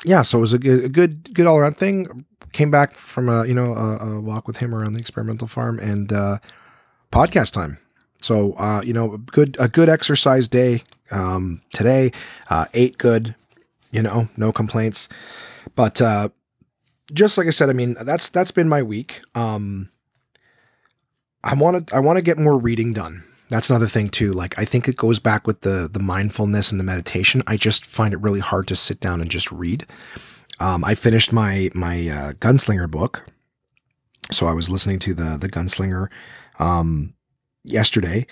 Speaker 2: yeah, so it was a good, a good, good all around thing. Came back from a, you know, a, a, walk with him around the experimental farm and uh, podcast time. So uh, you know, good a good exercise day um, today. Uh, ate good, you know, no complaints. But uh, just like I said, I mean that's that's been my week. Um, I want to I want to get more reading done. That's another thing too. Like I think it goes back with the the mindfulness and the meditation. I just find it really hard to sit down and just read. Um, I finished my my uh, gunslinger book, so I was listening to the the gunslinger um, yesterday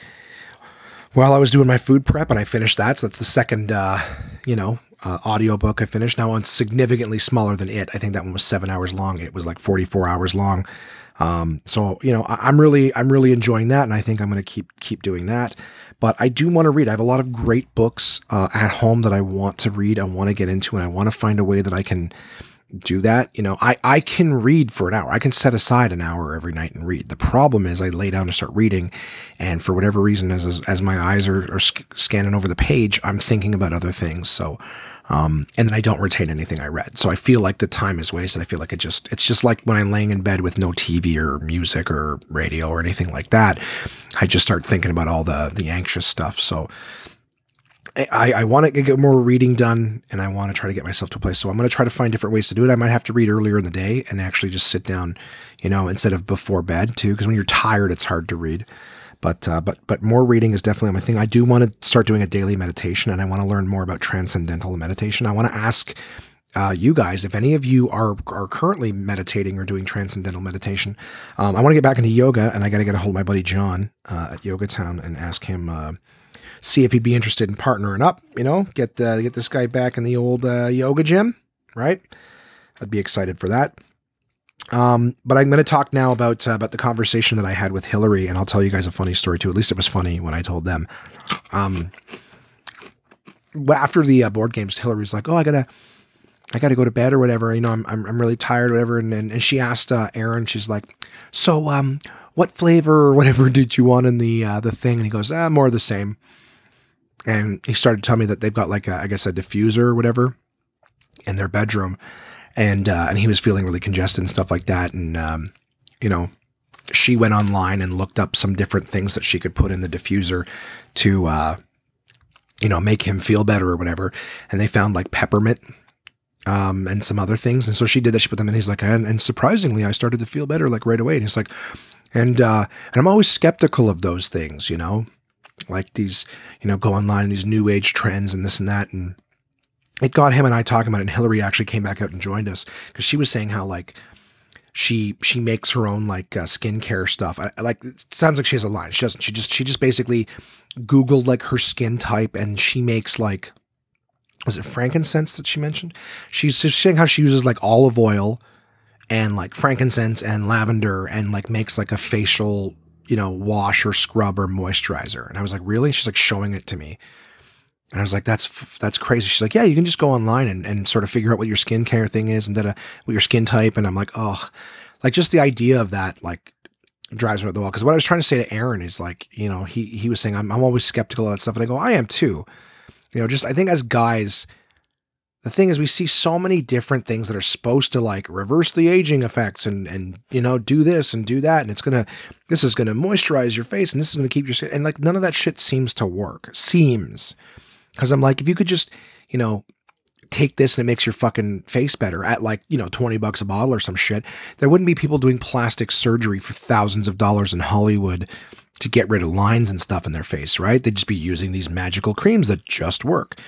Speaker 2: while I was doing my food prep, and I finished that. So that's the second, uh, you know, uh, audiobook I finished. Now one's significantly smaller than it. I think that one was seven hours long. It was like 44 hours long. Um, so you know, I, am really, I'm really enjoying that, and I think I'm going to keep keep doing that. But I do want to read. I have a lot of great books uh, at home that I want to read. I want to get into, and I want to find a way that I can do that. You know, I, I can read for an hour. I can set aside an hour every night and read. The problem is I lay down to start reading, and for whatever reason, as as, as my eyes are, are sc- scanning over the page, I'm thinking about other things. So, um, and then I don't retain anything I read. So I feel like the time is wasted. I feel like it just it's just like when I'm laying in bed with no TV or music or radio or anything like that. I just start thinking about all the the anxious stuff. So I, I want to get more reading done and I want to try to get myself to a place. So I'm going to try to find different ways to do it. I might have to read earlier in the day and actually just sit down, you know, instead of before bed too. Because when you're tired, it's hard to read. But uh, but but more reading is definitely my thing. I do want to start doing a daily meditation, and I want to learn more about transcendental meditation. I want to ask uh, you guys, if any of you are are currently meditating or doing transcendental meditation, um, I want to get back into yoga, and I got to get a hold of my buddy John uh, at Yoga Town and ask him uh, see if he'd be interested in partnering up. You know, get the, get this guy back in the old uh, yoga gym, right? I'd be excited for that. Um, but I'm going to talk now about uh, about the conversation that I had with Hillary, and I'll tell you guys a funny story too. At least it was funny when I told them. Um, after the uh, board games, Hillary's like, "Oh, I gotta, I gotta go to bed or whatever. You know, I'm I'm, I'm really tired or whatever." And and, and she asked uh, Aaron, she's like, "So, um, what flavor or whatever did you want in the uh, the thing?" And he goes, "Ah, more of the same." and he started telling me that they've got like a, I guess a diffuser or whatever in their bedroom, and uh, and he was feeling really congested and stuff like that, and um, you know, she went online and looked up some different things that she could put in the diffuser to uh, you know make him feel better or whatever, and they found like peppermint. Um, and some other things. And so she did that. She put them in. He's like, and, and surprisingly, I started to feel better like right away. And he's like, and uh, and I'm always skeptical of those things, you know like these, you know, go online and these new age trends and this and that. And it got him and I talking about it. And Hillary actually came back out and joined us because she was saying how like she she makes her own like uh, skincare stuff. I, like it sounds like she has a line. She doesn't. She just she just basically googled like her skin type and she makes like was it frankincense that she mentioned? She's saying how she uses like olive oil and like frankincense and lavender and like makes like a facial you know, wash or scrub or moisturizer. And I was like, really? She's like showing it to me. And I was like, that's, that's crazy. She's like, yeah, you can just go online and, and sort of figure out what your skincare thing is and then what your skin type. And I'm like, oh, like just the idea of that, like drives me up the wall. Cause what I was trying to say to Aaron is like, you know, he, he was saying, I'm, I'm always skeptical of that stuff. And I go, I am too, you know, just, I think as guys, the thing is we see so many different things that are supposed to like reverse the aging effects and and you know do this and do that and it's gonna this is gonna moisturize your face and this is gonna keep your skin and like none of that shit seems to work. Seems. Because i'm like if you could just you know take this and it makes your fucking face better at like you know 20 bucks a bottle or some shit there wouldn't be people doing plastic surgery for thousands of dollars in hollywood to get rid of lines and stuff in their face right? They'd just be using these magical creams that just work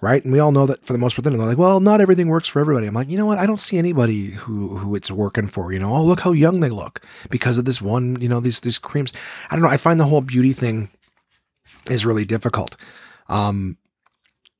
Speaker 2: right? And we all know that for the most part, they're like, well, not everything works for everybody. I'm like, you know what? I don't see anybody who who it's working for. You know, oh look how young they look because of this one. You know, these these creams. I don't know. I find the whole beauty thing is really difficult. Um,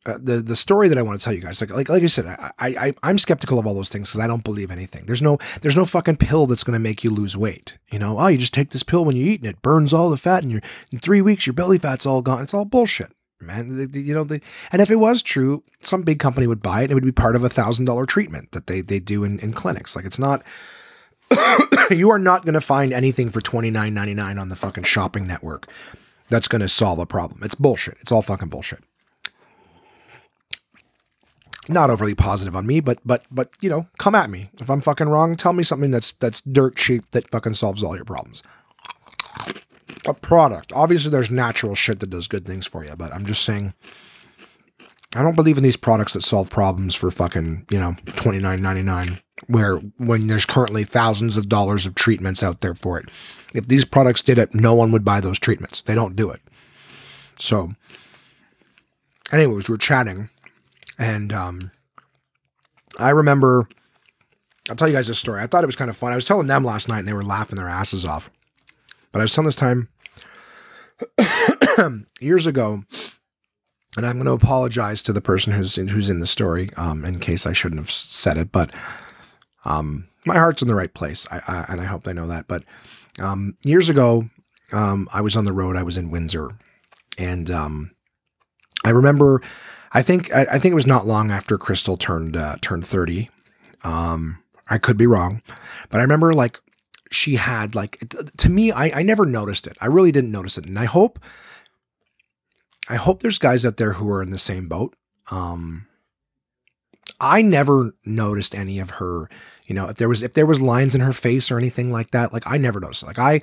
Speaker 2: uh, the the story that I want to tell you guys, like like like I said, I, I I'm skeptical of all those things because I don't believe anything. There's no there's no fucking pill that's going to make you lose weight. You know, oh, you just take this pill when you eat and it burns all the fat, and you in three weeks your belly fat's all gone. It's all bullshit man. you know, and if it was true, some big company would buy it. And it would be part of a thousand dollar treatment that they they do in, in clinics. Like it's not. you are not going to find anything for twenty nine ninety nine on the fucking shopping network that's going to solve a problem. It's bullshit. It's all fucking bullshit. Not overly positive on me, but but but you know, come at me if I'm fucking wrong. Tell me something that's that's dirt cheap that fucking solves all your problems a product. Obviously, there's natural shit that does good things for you, but I'm just saying, I don't believe in these products that solve problems for fucking, you know, twenty nine ninety nine. Where when there's currently thousands of dollars of treatments out there for it. If these products did it, no one would buy those treatments. They don't do it. So, anyways, we're chatting, and um, I remember. I'll tell you guys this story. I thought it was kind of fun. I was telling them last night, and they were laughing their asses off. But I was telling this time years ago, and I'm going to apologize to the person who's in, who's in the story, um, in case I shouldn't have said it, but um, my heart's in the right place, I, I, and I hope they know that. But um, years ago, um, I was on the road. I was in Windsor, and um, I remember. I think I, I, think it was not long after Crystal turned uh, turned thirty. Um, I could be wrong, but I remember like she had like to me I, I never noticed it. I really didn't notice it. And i hope i hope there's guys out there who are in the same boat. Um i never noticed any of her you know if there was if there was lines in her face or anything like that like i never noticed like i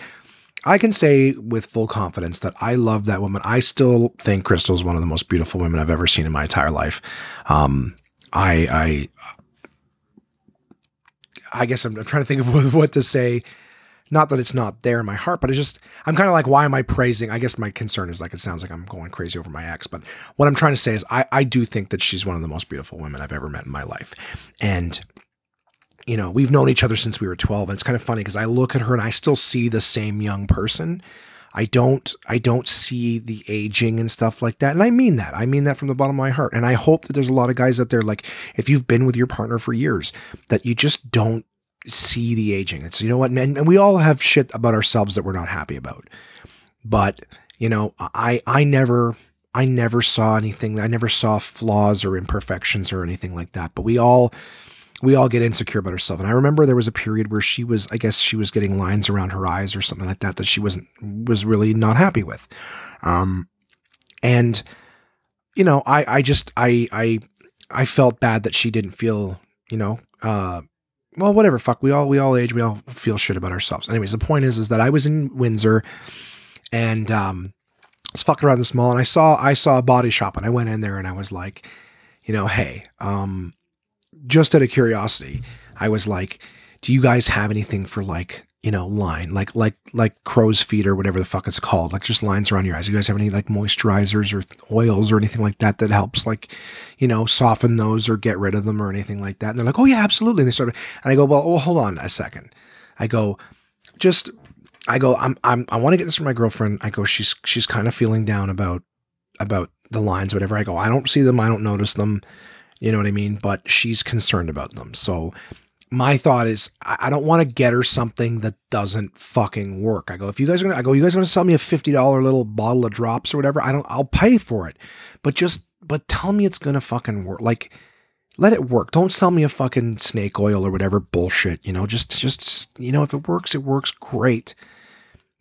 Speaker 2: i can say with full confidence that i love that woman. I still think crystal's one of the most beautiful women i've ever seen in my entire life. Um i i I guess I'm, I'm, trying to think of what to say not that it's not there in my heart, but it's just, I'm kind of like, why am I praising? I guess my concern is like, it sounds like I'm going crazy over my ex. But what I'm trying to say is, I, I do think that she's one of the most beautiful women I've ever met in my life. And, you know, we've known each other since we were 12. And it's kind of funny because I look at her and I still see the same young person. I don't I don't see the aging and stuff like that. And I mean that. I mean that from the bottom of my heart. And I hope that there's a lot of guys out there like if you've been with your partner for years that you just don't see the aging. It's you know what, and, and we all have shit about ourselves that we're not happy about. But you know, I I never I never saw anything. I never saw flaws or imperfections or anything like that. But we all we all get insecure about ourselves. And I remember there was a period where she was, I guess she was getting lines around her eyes or something like that that she wasn't was really not happy with. Um, and you know, I I just I I I felt bad that she didn't feel you know uh well, whatever. Fuck. We all we all age. We all feel shit about ourselves. Anyways, the point is, is that I was in Windsor, and um, I was fucking around this mall, and I saw I saw a body shop, and I went in there, and I was like, you know, hey, um, just out of curiosity, I was like, do you guys have anything for like you know, line, like like like crow's feet or whatever the fuck it's called, like just lines around your eyes. You guys have any like moisturizers or oils or anything like that that helps like, you know, soften those or get rid of them or anything like that? And they're like, oh yeah, absolutely. And they started, and I go, well, well, hold on a second. I go, just, I go, I'm, I'm, I want to get this from my girlfriend. I go, she's, she's kind of feeling down about, about the lines, whatever. I go, I don't see them, I don't notice them. You know what I mean? But she's concerned about them. So my thought is I don't want to get her something that doesn't fucking work. I go, if you guys are gonna I go, you guys are gonna sell me a fifty dollar little bottle of drops or whatever, I don't I'll pay for it. But just but tell me it's gonna fucking work. Like let it work. Don't sell me a fucking snake oil or whatever bullshit. You know, just just you know, if it works, it works great.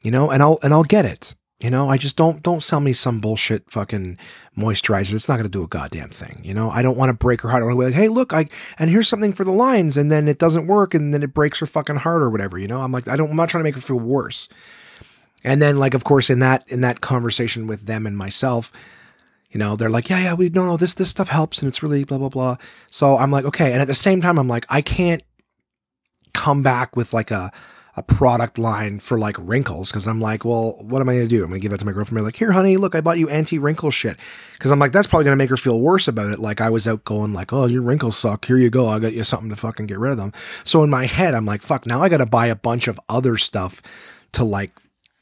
Speaker 2: You know, and I'll and I'll get it. You know, I just don't don't sell me some bullshit fucking moisturizer. It's not going to do a goddamn thing. You know, I don't want to break her heart. I want to be like, hey, look, I and here's something for the lines, and then it doesn't work, and then it breaks her fucking heart or whatever. You know, I'm like, I don't. I'm not trying to make her feel worse. And then, like, of course, in that in that conversation with them and myself, you know, they're like, yeah, yeah, we no, no, this this stuff helps, and it's really blah blah blah. So I'm like, okay. And at the same time, I'm like, I can't come back with like a a product line for like wrinkles because I'm like, well, what am I to do? I'm to give that to my girlfriend. I'm like, here, honey, look, I bought you anti wrinkle shit. Because I'm like, that's probably to make her feel worse about it. Like I was out going like, oh, your wrinkles suck. Here you go. I got you something to fucking get rid of them. So in my head, I'm like, fuck, now I got to buy a bunch of other stuff to like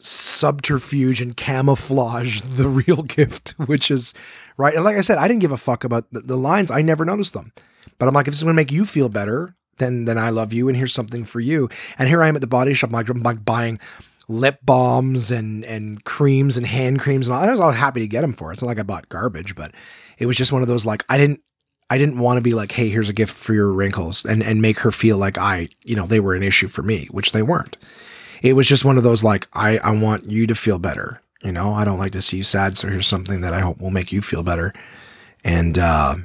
Speaker 2: subterfuge and camouflage the real gift, which is right. And like I said, I didn't give a fuck about the, the lines. I never noticed them. But I'm like, if this is going to make you feel better, then then I love you and here's something for you. And here I am at the body shop, like like buying lip balms and and creams and hand creams and all. I was all happy to get them for it. It's not like I bought garbage, but it was just one of those like I didn't I didn't want to be like, hey, here's a gift for your wrinkles and and make her feel like I, you know, they were an issue for me, which they weren't. It was just one of those like I I want you to feel better. You know, I don't like to see you sad, so here's something that I hope will make you feel better. And uh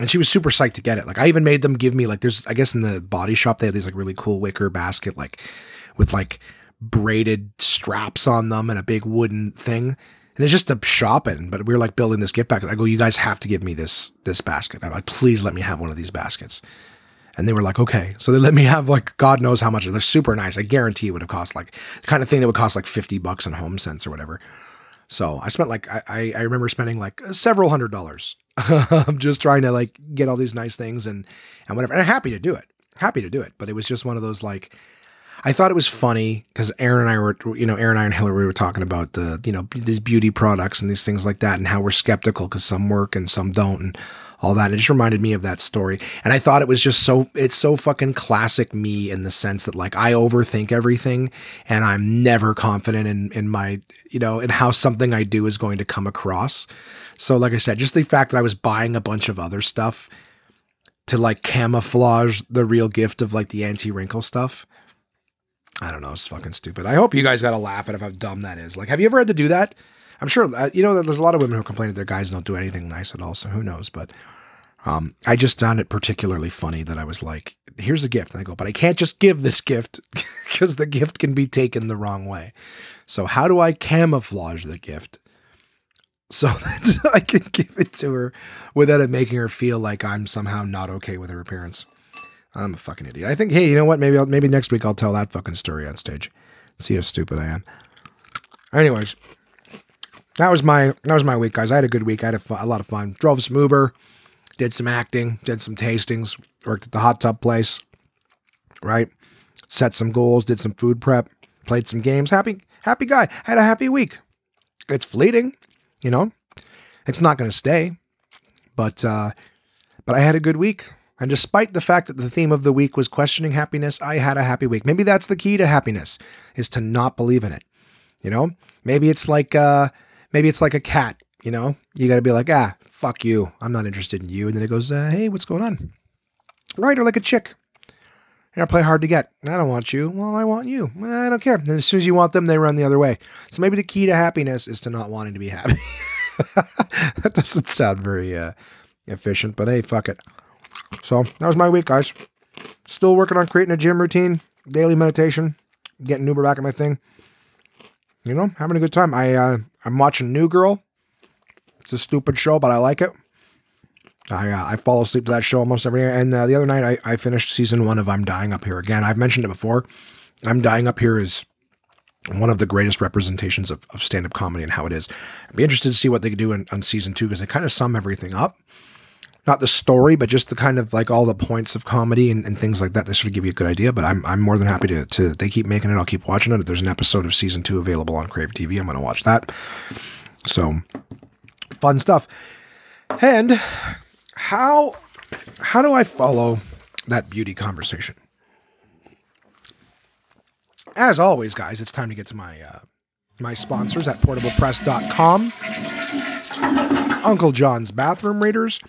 Speaker 2: and she was super psyched to get it. Like I even made them give me like there's I guess in the body shop they had these like really cool wicker basket like with like braided straps on them and a big wooden thing. And it's just a shopping, but we were like building this gift basket. I go, you guys have to give me this this basket. I'm like, please let me have one of these baskets. And they were like, okay. So they let me have like God knows how much. They're super nice. I guarantee it would have cost like the kind of thing that would cost like 50 bucks in HomeSense or whatever. So I spent like I, I remember spending like several hundred dollars. I'm just trying to like get all these nice things and and whatever. And I'm happy to do it. Happy to do it. But it was just one of those like I thought it was funny because Aaron and I were, you know, Aaron and I and Hillary were talking about the, you know, these beauty products and these things like that and how we're skeptical because some work and some don't and all that. And It just reminded me of that story. And I thought it was just so, it's so fucking classic me in the sense that like I overthink everything and I'm never confident in, in my, you know, in how something I do is going to come across. So, like I said, just the fact that I was buying a bunch of other stuff to like camouflage the real gift of like the anti wrinkle stuff. I don't know. It's fucking stupid. I hope you guys got to laugh at how dumb that is. Like, have you ever had to do that? I'm sure uh, you know there's a lot of women who complain that their guys don't do anything nice at all. So who knows? But um, I just found it particularly funny that I was like, "Here's a gift," and I go, "But I can't just give this gift because the gift can be taken the wrong way." So how do I camouflage the gift so that I can give it to her without it making her feel like I'm somehow not okay with her appearance? I'm a fucking idiot. I think, hey, you know what? Maybe I'll, maybe next week I'll tell that fucking story on stage. See how stupid I am. Anyways, that was my that was my week, guys. I had a good week. I had a, a lot of fun. Drove some Uber, did some acting, did some tastings, worked at the hot tub place, right? Set some goals, did some food prep, played some games. Happy happy guy. Had a happy week. It's fleeting, you know. It's not going to stay, but uh, but I had a good week. And despite the fact that the theme of the week was questioning happiness, I had a happy week. Maybe that's the key to happiness is to not believe in it. You know, maybe it's like uh, maybe it's like a cat. You know, you got to be like, ah, fuck you. I'm not interested in you. And then it goes, uh, hey, what's going on? Right? Or like a chick. Know, play hard to get. I don't want you. Well, I want you. I don't care. And as soon as you want them, they run the other way. So maybe the key to happiness is to not wanting to be happy. that doesn't sound very uh, efficient, but hey, fuck it. So that was my week, guys. Still working on creating a gym routine, daily meditation, getting Uber back in my thing. You know, having a good time. I uh, I'm watching New Girl. It's a stupid show, but I like it. I uh, I fall asleep to that show almost every day. And uh, the other night, I, I finished season one of I'm Dying Up Here again. I've mentioned it before. I'm Dying Up Here is one of the greatest representations of, of stand up comedy and how it is. I'd be interested to see what they could do in, on season two because they kind of sum everything up not the story, but just the kind of like all the points of comedy and, and, things like that. They sort of give you a good idea. But I'm I'm more than happy to to they keep making it. I'll keep watching it. If there's an episode of season two available on Crave TV, I'm going to watch that. So fun stuff. And how how do I follow that beauty conversation? As always, guys, it's time to get to my uh, my sponsors at portablepress.com. Uncle John's Bathroom Readers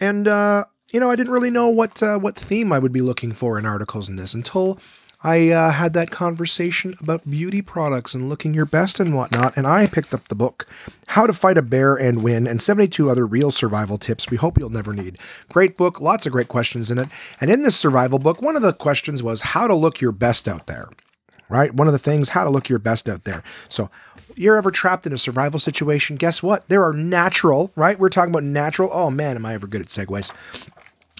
Speaker 2: and uh, you know, I didn't really know what uh, what theme I would be looking for in articles in this until I uh, had that conversation about beauty products and looking your best and whatnot, and I picked up the book, How to Fight a Bear and Win, and 72 other real survival tips we hope you'll never need. Great book, lots of great questions in it. And in this survival book, one of the questions was how to look your best out there right? One of the things, how to look your best out there. So, you're ever trapped in a survival situation? Guess what? There are natural, right? We're talking about natural. Oh man, am I ever good at segues?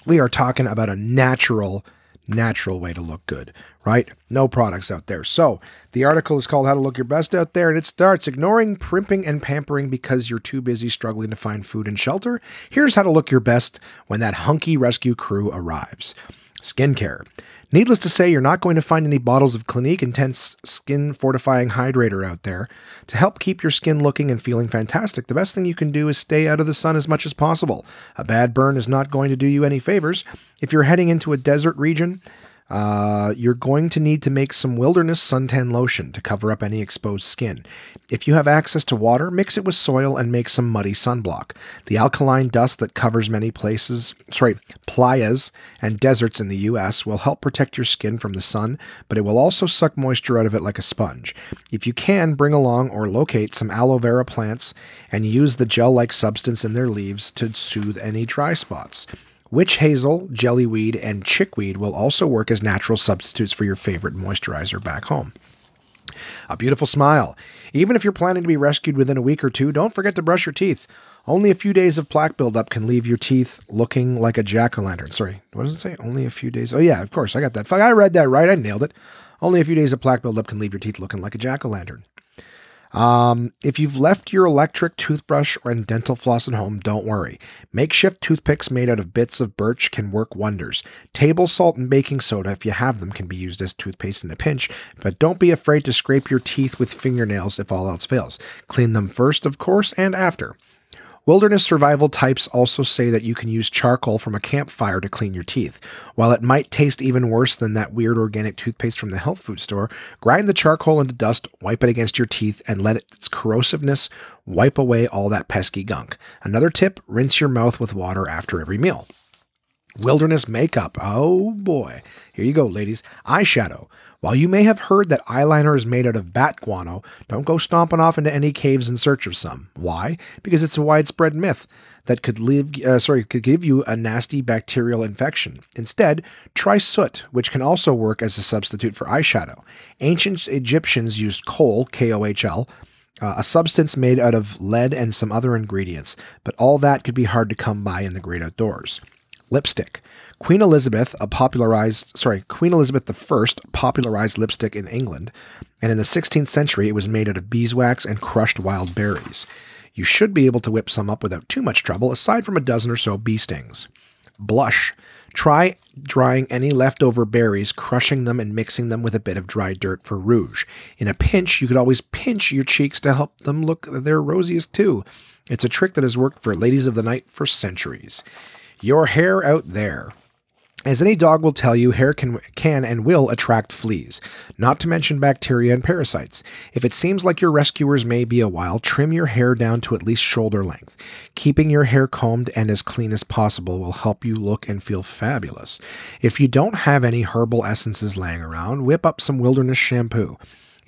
Speaker 2: We are talking about a natural, natural way to look good, right? No products out there. So, the article is called How to Look Your Best Out There, and it starts ignoring primping and pampering because you're too busy struggling to find food and shelter. Here's how to look your best when that hunky rescue crew arrives. Skincare. Needless to say, you're not going to find any bottles of Clinique Intense Skin Fortifying Hydrator out there. To help keep your skin looking and feeling fantastic, the best thing you can do is stay out of the sun as much as possible. A bad burn is not going to do you any favors. If you're heading into a desert region, uh, you're going to need to make some wilderness suntan lotion to cover up any exposed skin. If you have access to water, mix it with soil and make some muddy sunblock. The alkaline dust that covers many places, sorry, playas and deserts in the US will help protect your skin from the sun, but it will also suck moisture out of it like a sponge. If you can, bring along or locate some aloe vera plants and use the gel like substance in their leaves to soothe any dry spots. Witch hazel, jewelweed, and chickweed will also work as natural substitutes for your favorite moisturizer back home. A beautiful smile. Even if you're planning to be rescued within a week or two, don't forget to brush your teeth. Only a few days of plaque buildup can leave your teeth looking like a jack o' lantern. Sorry, what does it say? Only a few days. Oh, yeah, of course. I got that. Fuck I read that right. I nailed it. Only a few days of plaque buildup can leave your teeth looking like a jack o' lantern. Um, if you've left your electric toothbrush or dental floss at home, don't worry. Makeshift toothpicks made out of bits of birch can work wonders. Table salt and baking soda, if you have them, can be used as toothpaste in a pinch, but don't be afraid to scrape your teeth with fingernails if all else fails. Clean them first, of course, and after. Wilderness survival types also say that you can use charcoal from a campfire to clean your teeth. While it might taste even worse than that weird organic toothpaste from the health food store, grind the charcoal into dust, wipe it against your teeth, and let its corrosiveness wipe away all that pesky gunk. Another tip rinse your mouth with water after every meal. Wilderness makeup. Oh boy. Here you go, ladies. Eyeshadow. While you may have heard that eyeliner is made out of bat guano, don't go stomping off into any caves in search of some. Why? Because it's a widespread myth that could leave, uh, sorry, could give you a nasty bacterial infection. Instead, try soot, which can also work as a substitute for eyeshadow. Ancient Egyptians used kohl, K O H L, uh, a substance made out of lead and some other ingredients, but all that could be hard to come by in the great outdoors. Lipstick. Queen Elizabeth a popularized, sorry, Queen Elizabeth I popularized lipstick in England, and in the 16th century it was made out of beeswax and crushed wild berries. You should be able to whip some up without too much trouble, aside from a dozen or so bee stings. Blush. Try drying any leftover berries, crushing them, and mixing them with a bit of dry dirt for rouge. In a pinch, you could always pinch your cheeks to help them look their rosiest too. It's a trick that has worked for ladies of the night for centuries. Your hair out there. As any dog will tell you, hair can, can and will attract fleas, not to mention bacteria and parasites. If it seems like your rescuers may be a while, trim your hair down to at least shoulder length. Keeping your hair combed and as clean as possible will help you look and feel fabulous. If you don't have any herbal essences laying around, whip up some wilderness shampoo.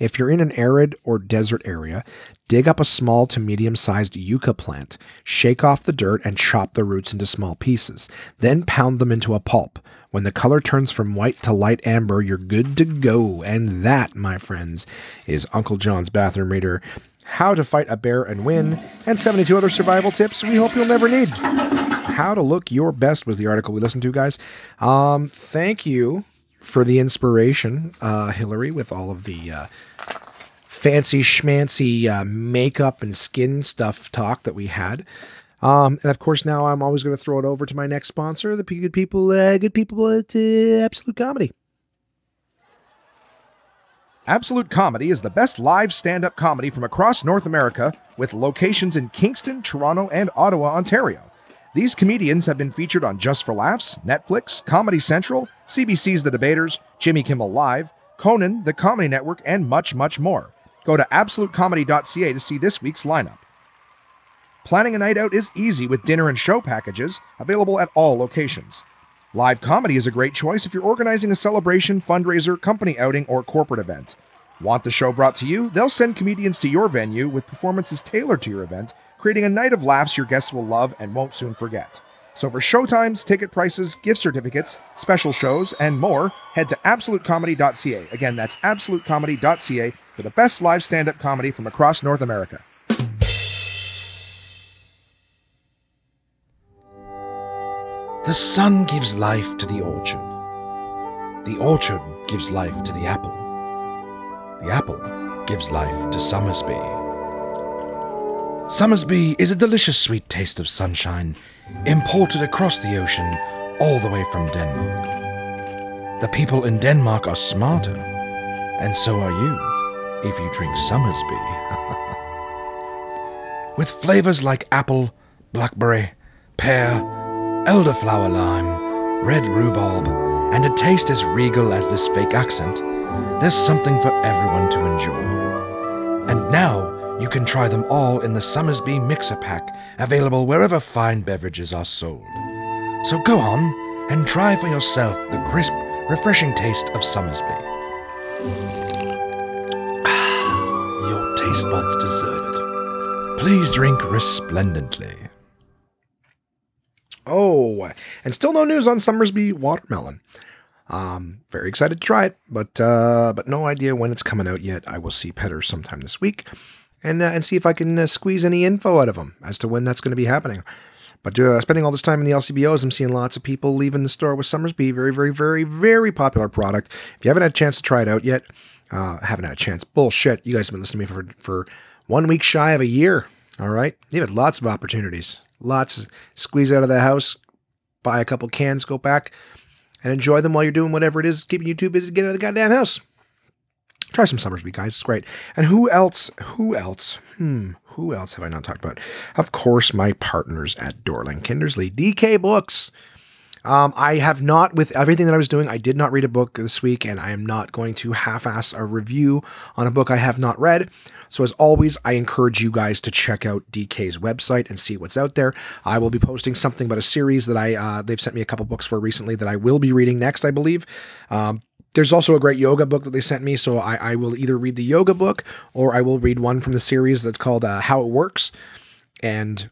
Speaker 2: If you're in an arid or desert area, dig up a small to medium sized yucca plant, shake off the dirt, and chop the roots into small pieces. Then pound them into a pulp. When the color turns from white to light amber, you're good to go. And that, my friends, is Uncle John's bathroom reader. How to fight a bear and win, and 72 other survival tips we hope you'll never need. How to look your best was the article we listened to, guys. Um, thank you for the inspiration, uh, Hillary, with all of the uh, fancy schmancy uh, makeup and skin stuff talk that we had. Um, and of course, now I'm always going to throw it over to my next sponsor, the good people, uh, good people at uh, Absolute Comedy.
Speaker 1: Absolute Comedy is the best live stand up comedy from across North America with locations in Kingston, Toronto, and Ottawa, Ontario. These comedians have been featured on Just for Laughs, Netflix, Comedy Central, CBC's The Debaters, Jimmy Kimmel Live, Conan, The Comedy Network, and much, much more. Go to absolutecomedy.ca to see this week's lineup. Planning a night out is easy with dinner and show packages available at all locations. Live comedy is a great choice if you're organizing a celebration, fundraiser, company outing, or corporate event. Want the show brought to you? They'll send comedians to your venue with performances tailored to your event, creating a night of laughs your guests will love and won't soon forget. So for showtimes, ticket prices, gift certificates, special shows, and more, head to absolutecomedy.ca. Again, that's absolutecomedy.ca for the best live stand-up comedy from across North America.
Speaker 2: The sun gives life to the orchard. The orchard gives life to the apple. The apple gives life to Somersby. Somersby is a delicious sweet taste of sunshine imported across the ocean all the way from Denmark. The people in Denmark are smarter, and so are you if you drink Somersby. With flavors like apple, blackberry, pear, elderflower lime, red rhubarb, and a taste as regal as this fake accent, there's something for everyone to enjoy. And now you can try them all in the Somersby Mixer Pack, available wherever fine beverages are sold. So go on and try for yourself the crisp, refreshing taste of Somersby. Your taste buds deserve it. Please drink resplendently. Oh, and still no news on Somersby watermelon. Um, very excited to try it, but uh, but no idea when it's coming out yet. I will see Petter sometime this week, and uh, and see if I can uh, squeeze any info out of them as to when that's going to be happening. But uh, spending all this time in the LCBOs, I'm seeing lots of people leaving the store with Somersby. Very, very, very, very popular product. If you haven't had a chance to try it out yet, uh, haven't had a chance. Bullshit. You guys have been listening to me for for one week shy of a year. All right, you've had lots of opportunities. Lots. Squeeze out of the house, buy a couple cans, go back, and enjoy them while you're doing whatever it is keeping you too busy to get out of the goddamn house. Try some Somersby, guys. It's great. And who else? Who else? Hmm. Who else have I not talked about? Of course, my partners at Dorling Kindersley, DK Books. Um, I have not, with everything that I was doing, I did not read a book this week, and I am not going to half ass a review on a book I have not read. So, as always, I encourage you guys to check out DK's website and see what's out there. I will be posting something about a series that I, uh, they've sent me a couple books for recently that I will be reading next, I believe. Um, there's also a great yoga book that they sent me, so I, I, will either read the yoga book or I will read one from the series that's called uh, How It Works. And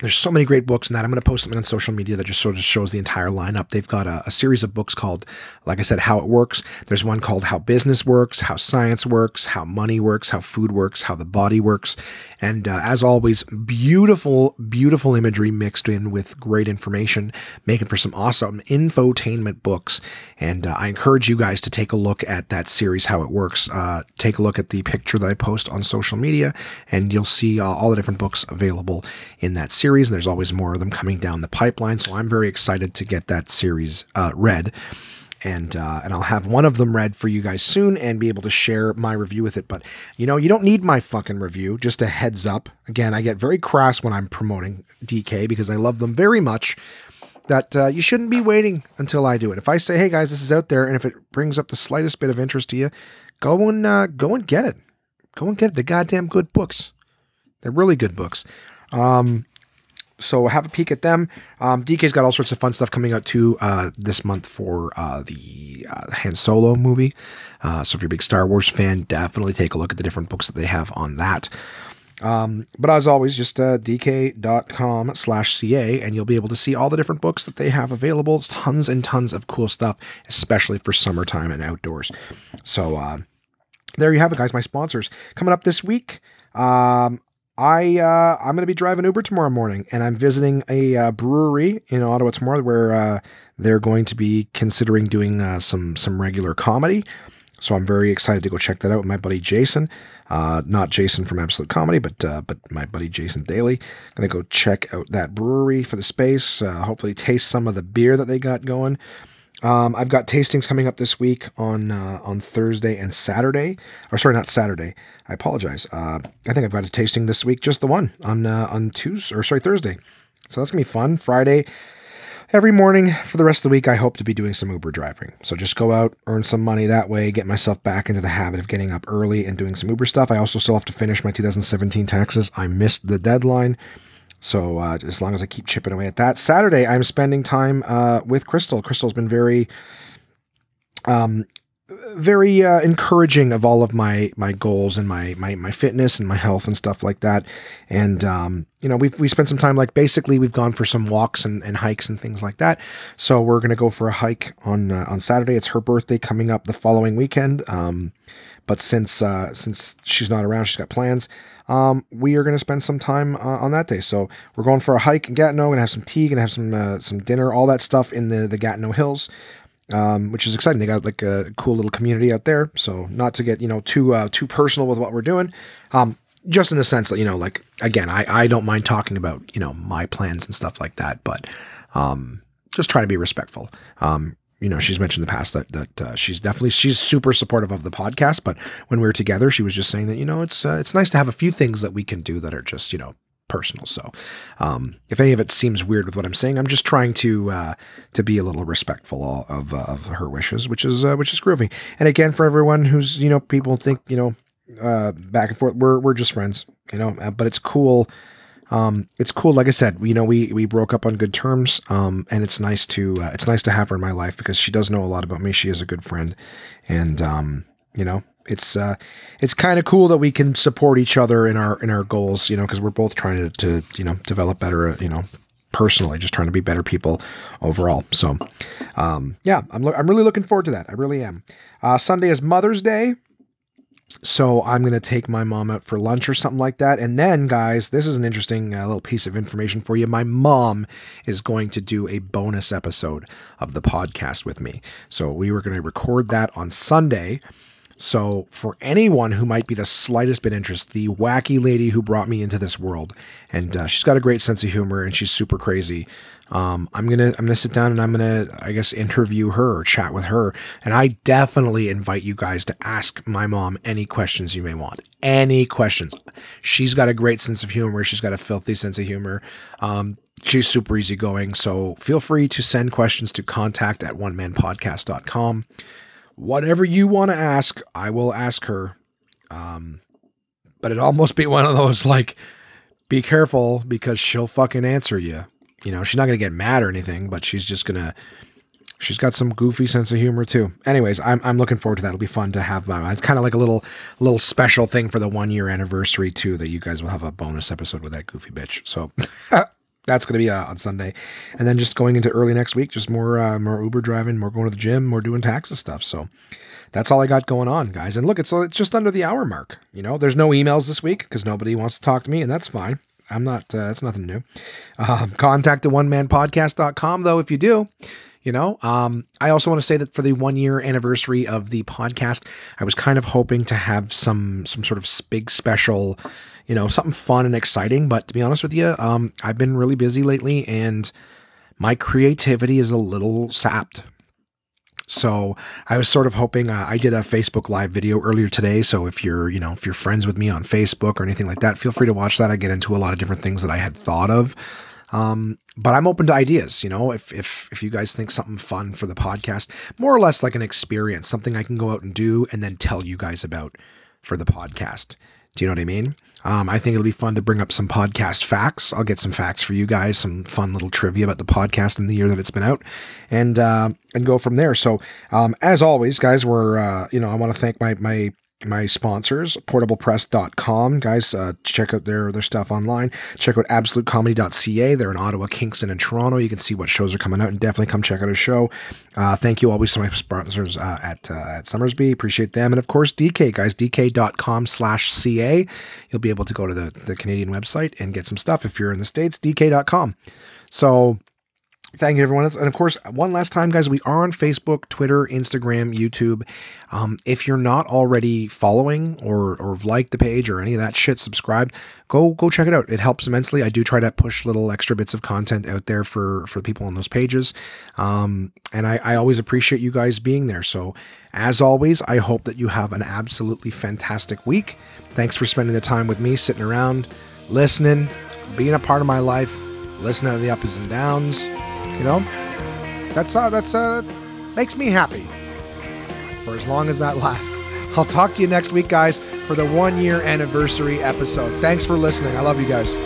Speaker 2: there's so many great books in that. I'm going to post something on social media that just sort of shows the entire lineup. They've got a, a, series of books called, like I said, How It Works. There's one called How Business Works, How Science Works, How Money Works, How Food Works, How the Body Works. And uh, as always, beautiful, beautiful imagery mixed in with great information, making for some awesome infotainment books. And uh, I encourage you guys to take a look at that series, How It Works. Uh, take a look at the picture that I post on social media, and you'll see uh, all the different books available in that series series, and there's always more of them coming down the pipeline. So I'm very excited to get that series uh, read. And uh, and I'll have one of them read for you guys soon and be able to share my review with it. But you know, you don't need my fucking review. Just a heads up. Again, I get very crass when I'm promoting DK because I love them very much that uh, you shouldn't be waiting until I do it. If I say, "Hey guys, this is out there," and if it brings up the slightest bit of interest to you, go and uh, go and get it. Go and get. The goddamn good books. They're really good books. Um, so have a peek at them. Um, DK's got all sorts of fun stuff coming out too uh, this month for uh, the uh, Han Solo movie. Uh, so if you're a big Star Wars fan, definitely take a look at the different books that they have on that. Um, but as always, just uh, dk.com slash ca, and you'll be able to see all the different books that they have available. It's tons and tons of cool stuff, especially for summertime and outdoors. So uh, there you have it, guys. My sponsors coming up this week. Um, I uh, I'm going to be driving Uber tomorrow morning, and I'm visiting a uh, brewery in Ottawa tomorrow where uh, they're going to be considering doing uh, some some regular comedy. So I'm very excited to go check that out with my buddy Jason, uh, not Jason from Absolute Comedy, but uh, but my buddy Jason Daly. Going to go check out that brewery for the space. hopefully, taste some of the beer that they got going. Um, I've got tastings coming up this week on uh, on Thursday and Saturday. Or sorry, not Saturday. I apologize. Uh, I think I've got a tasting this week, just the one on uh, on Tuesday or sorry Thursday. So that's gonna be fun. Friday, every morning for the rest of the week, I hope to be doing some Uber driving. So just go out, earn some money that way, get myself back into the habit of getting up early and doing some Uber stuff. I also still have to finish my 2017 taxes. I missed the deadline. So uh, as long as I keep chipping away at that, Saturday I'm spending time uh, with Crystal. Crystal's been very, um, very uh, encouraging of all of my my goals and my my my fitness and my health and stuff like that. And um, you know, we've we spent some time like basically we've gone for some walks and, and hikes and things like that. So we're gonna go for a hike on uh, on Saturday. It's her birthday coming up the following weekend. Um, but since uh, since she's not around, she's got plans. Um, we are going to spend some time uh, on that day. So we're going for a hike in Gatineau. Going to have some tea. Going to have some uh, some dinner. All that stuff in the the Gatineau Hills um, which is exciting. They got like a cool little community out there. So not to get you know too uh, too personal with what we're doing, um, just in the sense that you know like again, I I don't mind talking about you know my plans and stuff like that, but um, just try to be respectful. Um, you know, she's mentioned in the past that that uh, she's definitely she's super supportive of the podcast. But when we were together, she was just saying that you know it's uh, it's nice to have a few things that we can do that are just you know personal. So, um, if any of it seems weird with what I'm saying, I'm just trying to uh, to be a little respectful of uh, of her wishes, which is uh, which is groovy. And again, for everyone who's you know people think you know uh, back and forth, we're we're just friends, you know. But it's cool. Um, it's cool. Like I said, you know, we we broke up on good terms, um, and it's nice to uh, it's nice to have her in my life because she does know a lot about me. She is a good friend, and um, you know, it's uh, it's kind of cool that we can support each other in our in our goals, you know, because we're both trying to, to you know develop better, uh, you know, personally, just trying to be better people overall. So, um, yeah, I'm lo- I'm really looking forward to that. I really am. Uh, Sunday is Mother's Day. So I'm going to take my mom out for lunch or something like that. And then, guys, this is an interesting uh, little piece of information for you. My mom is going to do a bonus episode of the podcast with me. So we were going to record that on Sunday. So, for anyone who might be the slightest bit interested, the wacky lady who brought me into this world, and uh, she's got a great sense of humor and she's super crazy. Um, I'm gonna I'm gonna sit down and I'm gonna I guess interview her or chat with her, and I definitely invite you guys to ask my mom any questions you may want. Any questions. She's got a great sense of humor. She's got a filthy sense of humor. Um, she's super easygoing. So feel free to send questions to contact at one manpodcast.com whatever you want to ask, I will ask her. Um, but it almost be one of those like, be careful because she'll fucking answer you. You know, she's not gonna get mad or anything, but she's just gonna. She's got some goofy sense of humor too. Anyways, I'm, I'm looking forward to that. It'll be fun to have. Uh, it's kind of like a little little special thing for the one year anniversary too. That you guys will have a bonus episode with that goofy bitch. So that's going to be uh, on Sunday, and then just going into early next week, just more uh, more Uber driving, more going to the gym, more doing taxes stuff. So that's all I got going on, guys. And look, it's it's just under the hour mark. You know, there's no emails this week because nobody wants to talk to me, and that's fine. I'm not. Uh, that's nothing new. Um, contact the one man podcast.com though if you do. You know, um, I also want to say that for the one year anniversary of the podcast, I was kind of hoping to have some some sort of big special you know, something fun and exciting. But to be honest with you, um, I've been really busy lately and my creativity is a little sapped. So I was sort of hoping uh, I did a Facebook live video earlier today. So if you're, you know, if you're friends with me on Facebook or anything like that, feel free to watch that. I get into a lot of different things that I had thought of. Um, but I'm open to ideas, you know, if, if, if you guys think something fun for the podcast, more or less like an experience, something I can go out and do and then tell you guys about for the podcast. Do you know what I mean? Um, I think it'll be fun to bring up some podcast facts. I'll get some facts for you guys, some fun little trivia about the podcast in the year that it's been out, and uh, and go from there. So, um, as always, guys, we're uh, you know I want to thank my my my sponsors, portablepress.com. Guys, uh, check out their, their stuff online. Check out absolutecomedy.ca. They're in Ottawa, Kingston, and Toronto. You can see what shows are coming out and definitely come check out a show. Uh, thank you always to my sponsors uh, at, uh, at Somersby. Appreciate them. And of course, DK, guys, dk.com slash CA. You'll be able to go to the, the Canadian website and get some stuff. If you're in the States, dk.com. So, Thank you, everyone. And of course, one last time, guys, we are on Facebook, Twitter, Instagram, YouTube. Um, if you're not already following or or liked the page or any of that shit, subscribe. Go go check it out. It helps immensely. I do try to push little extra bits of content out there for for the people on those pages. Um, and I, I always appreciate you guys being there. So as always, I hope that you have an absolutely fantastic week. Thanks for spending the time with me, sitting around, listening, being a part of my life, listening to the ups and downs you know, that's uh, that's uh, makes me happy for as long as that lasts. I'll talk to you next week, guys, for the one year anniversary episode. Thanks for listening. I love you guys.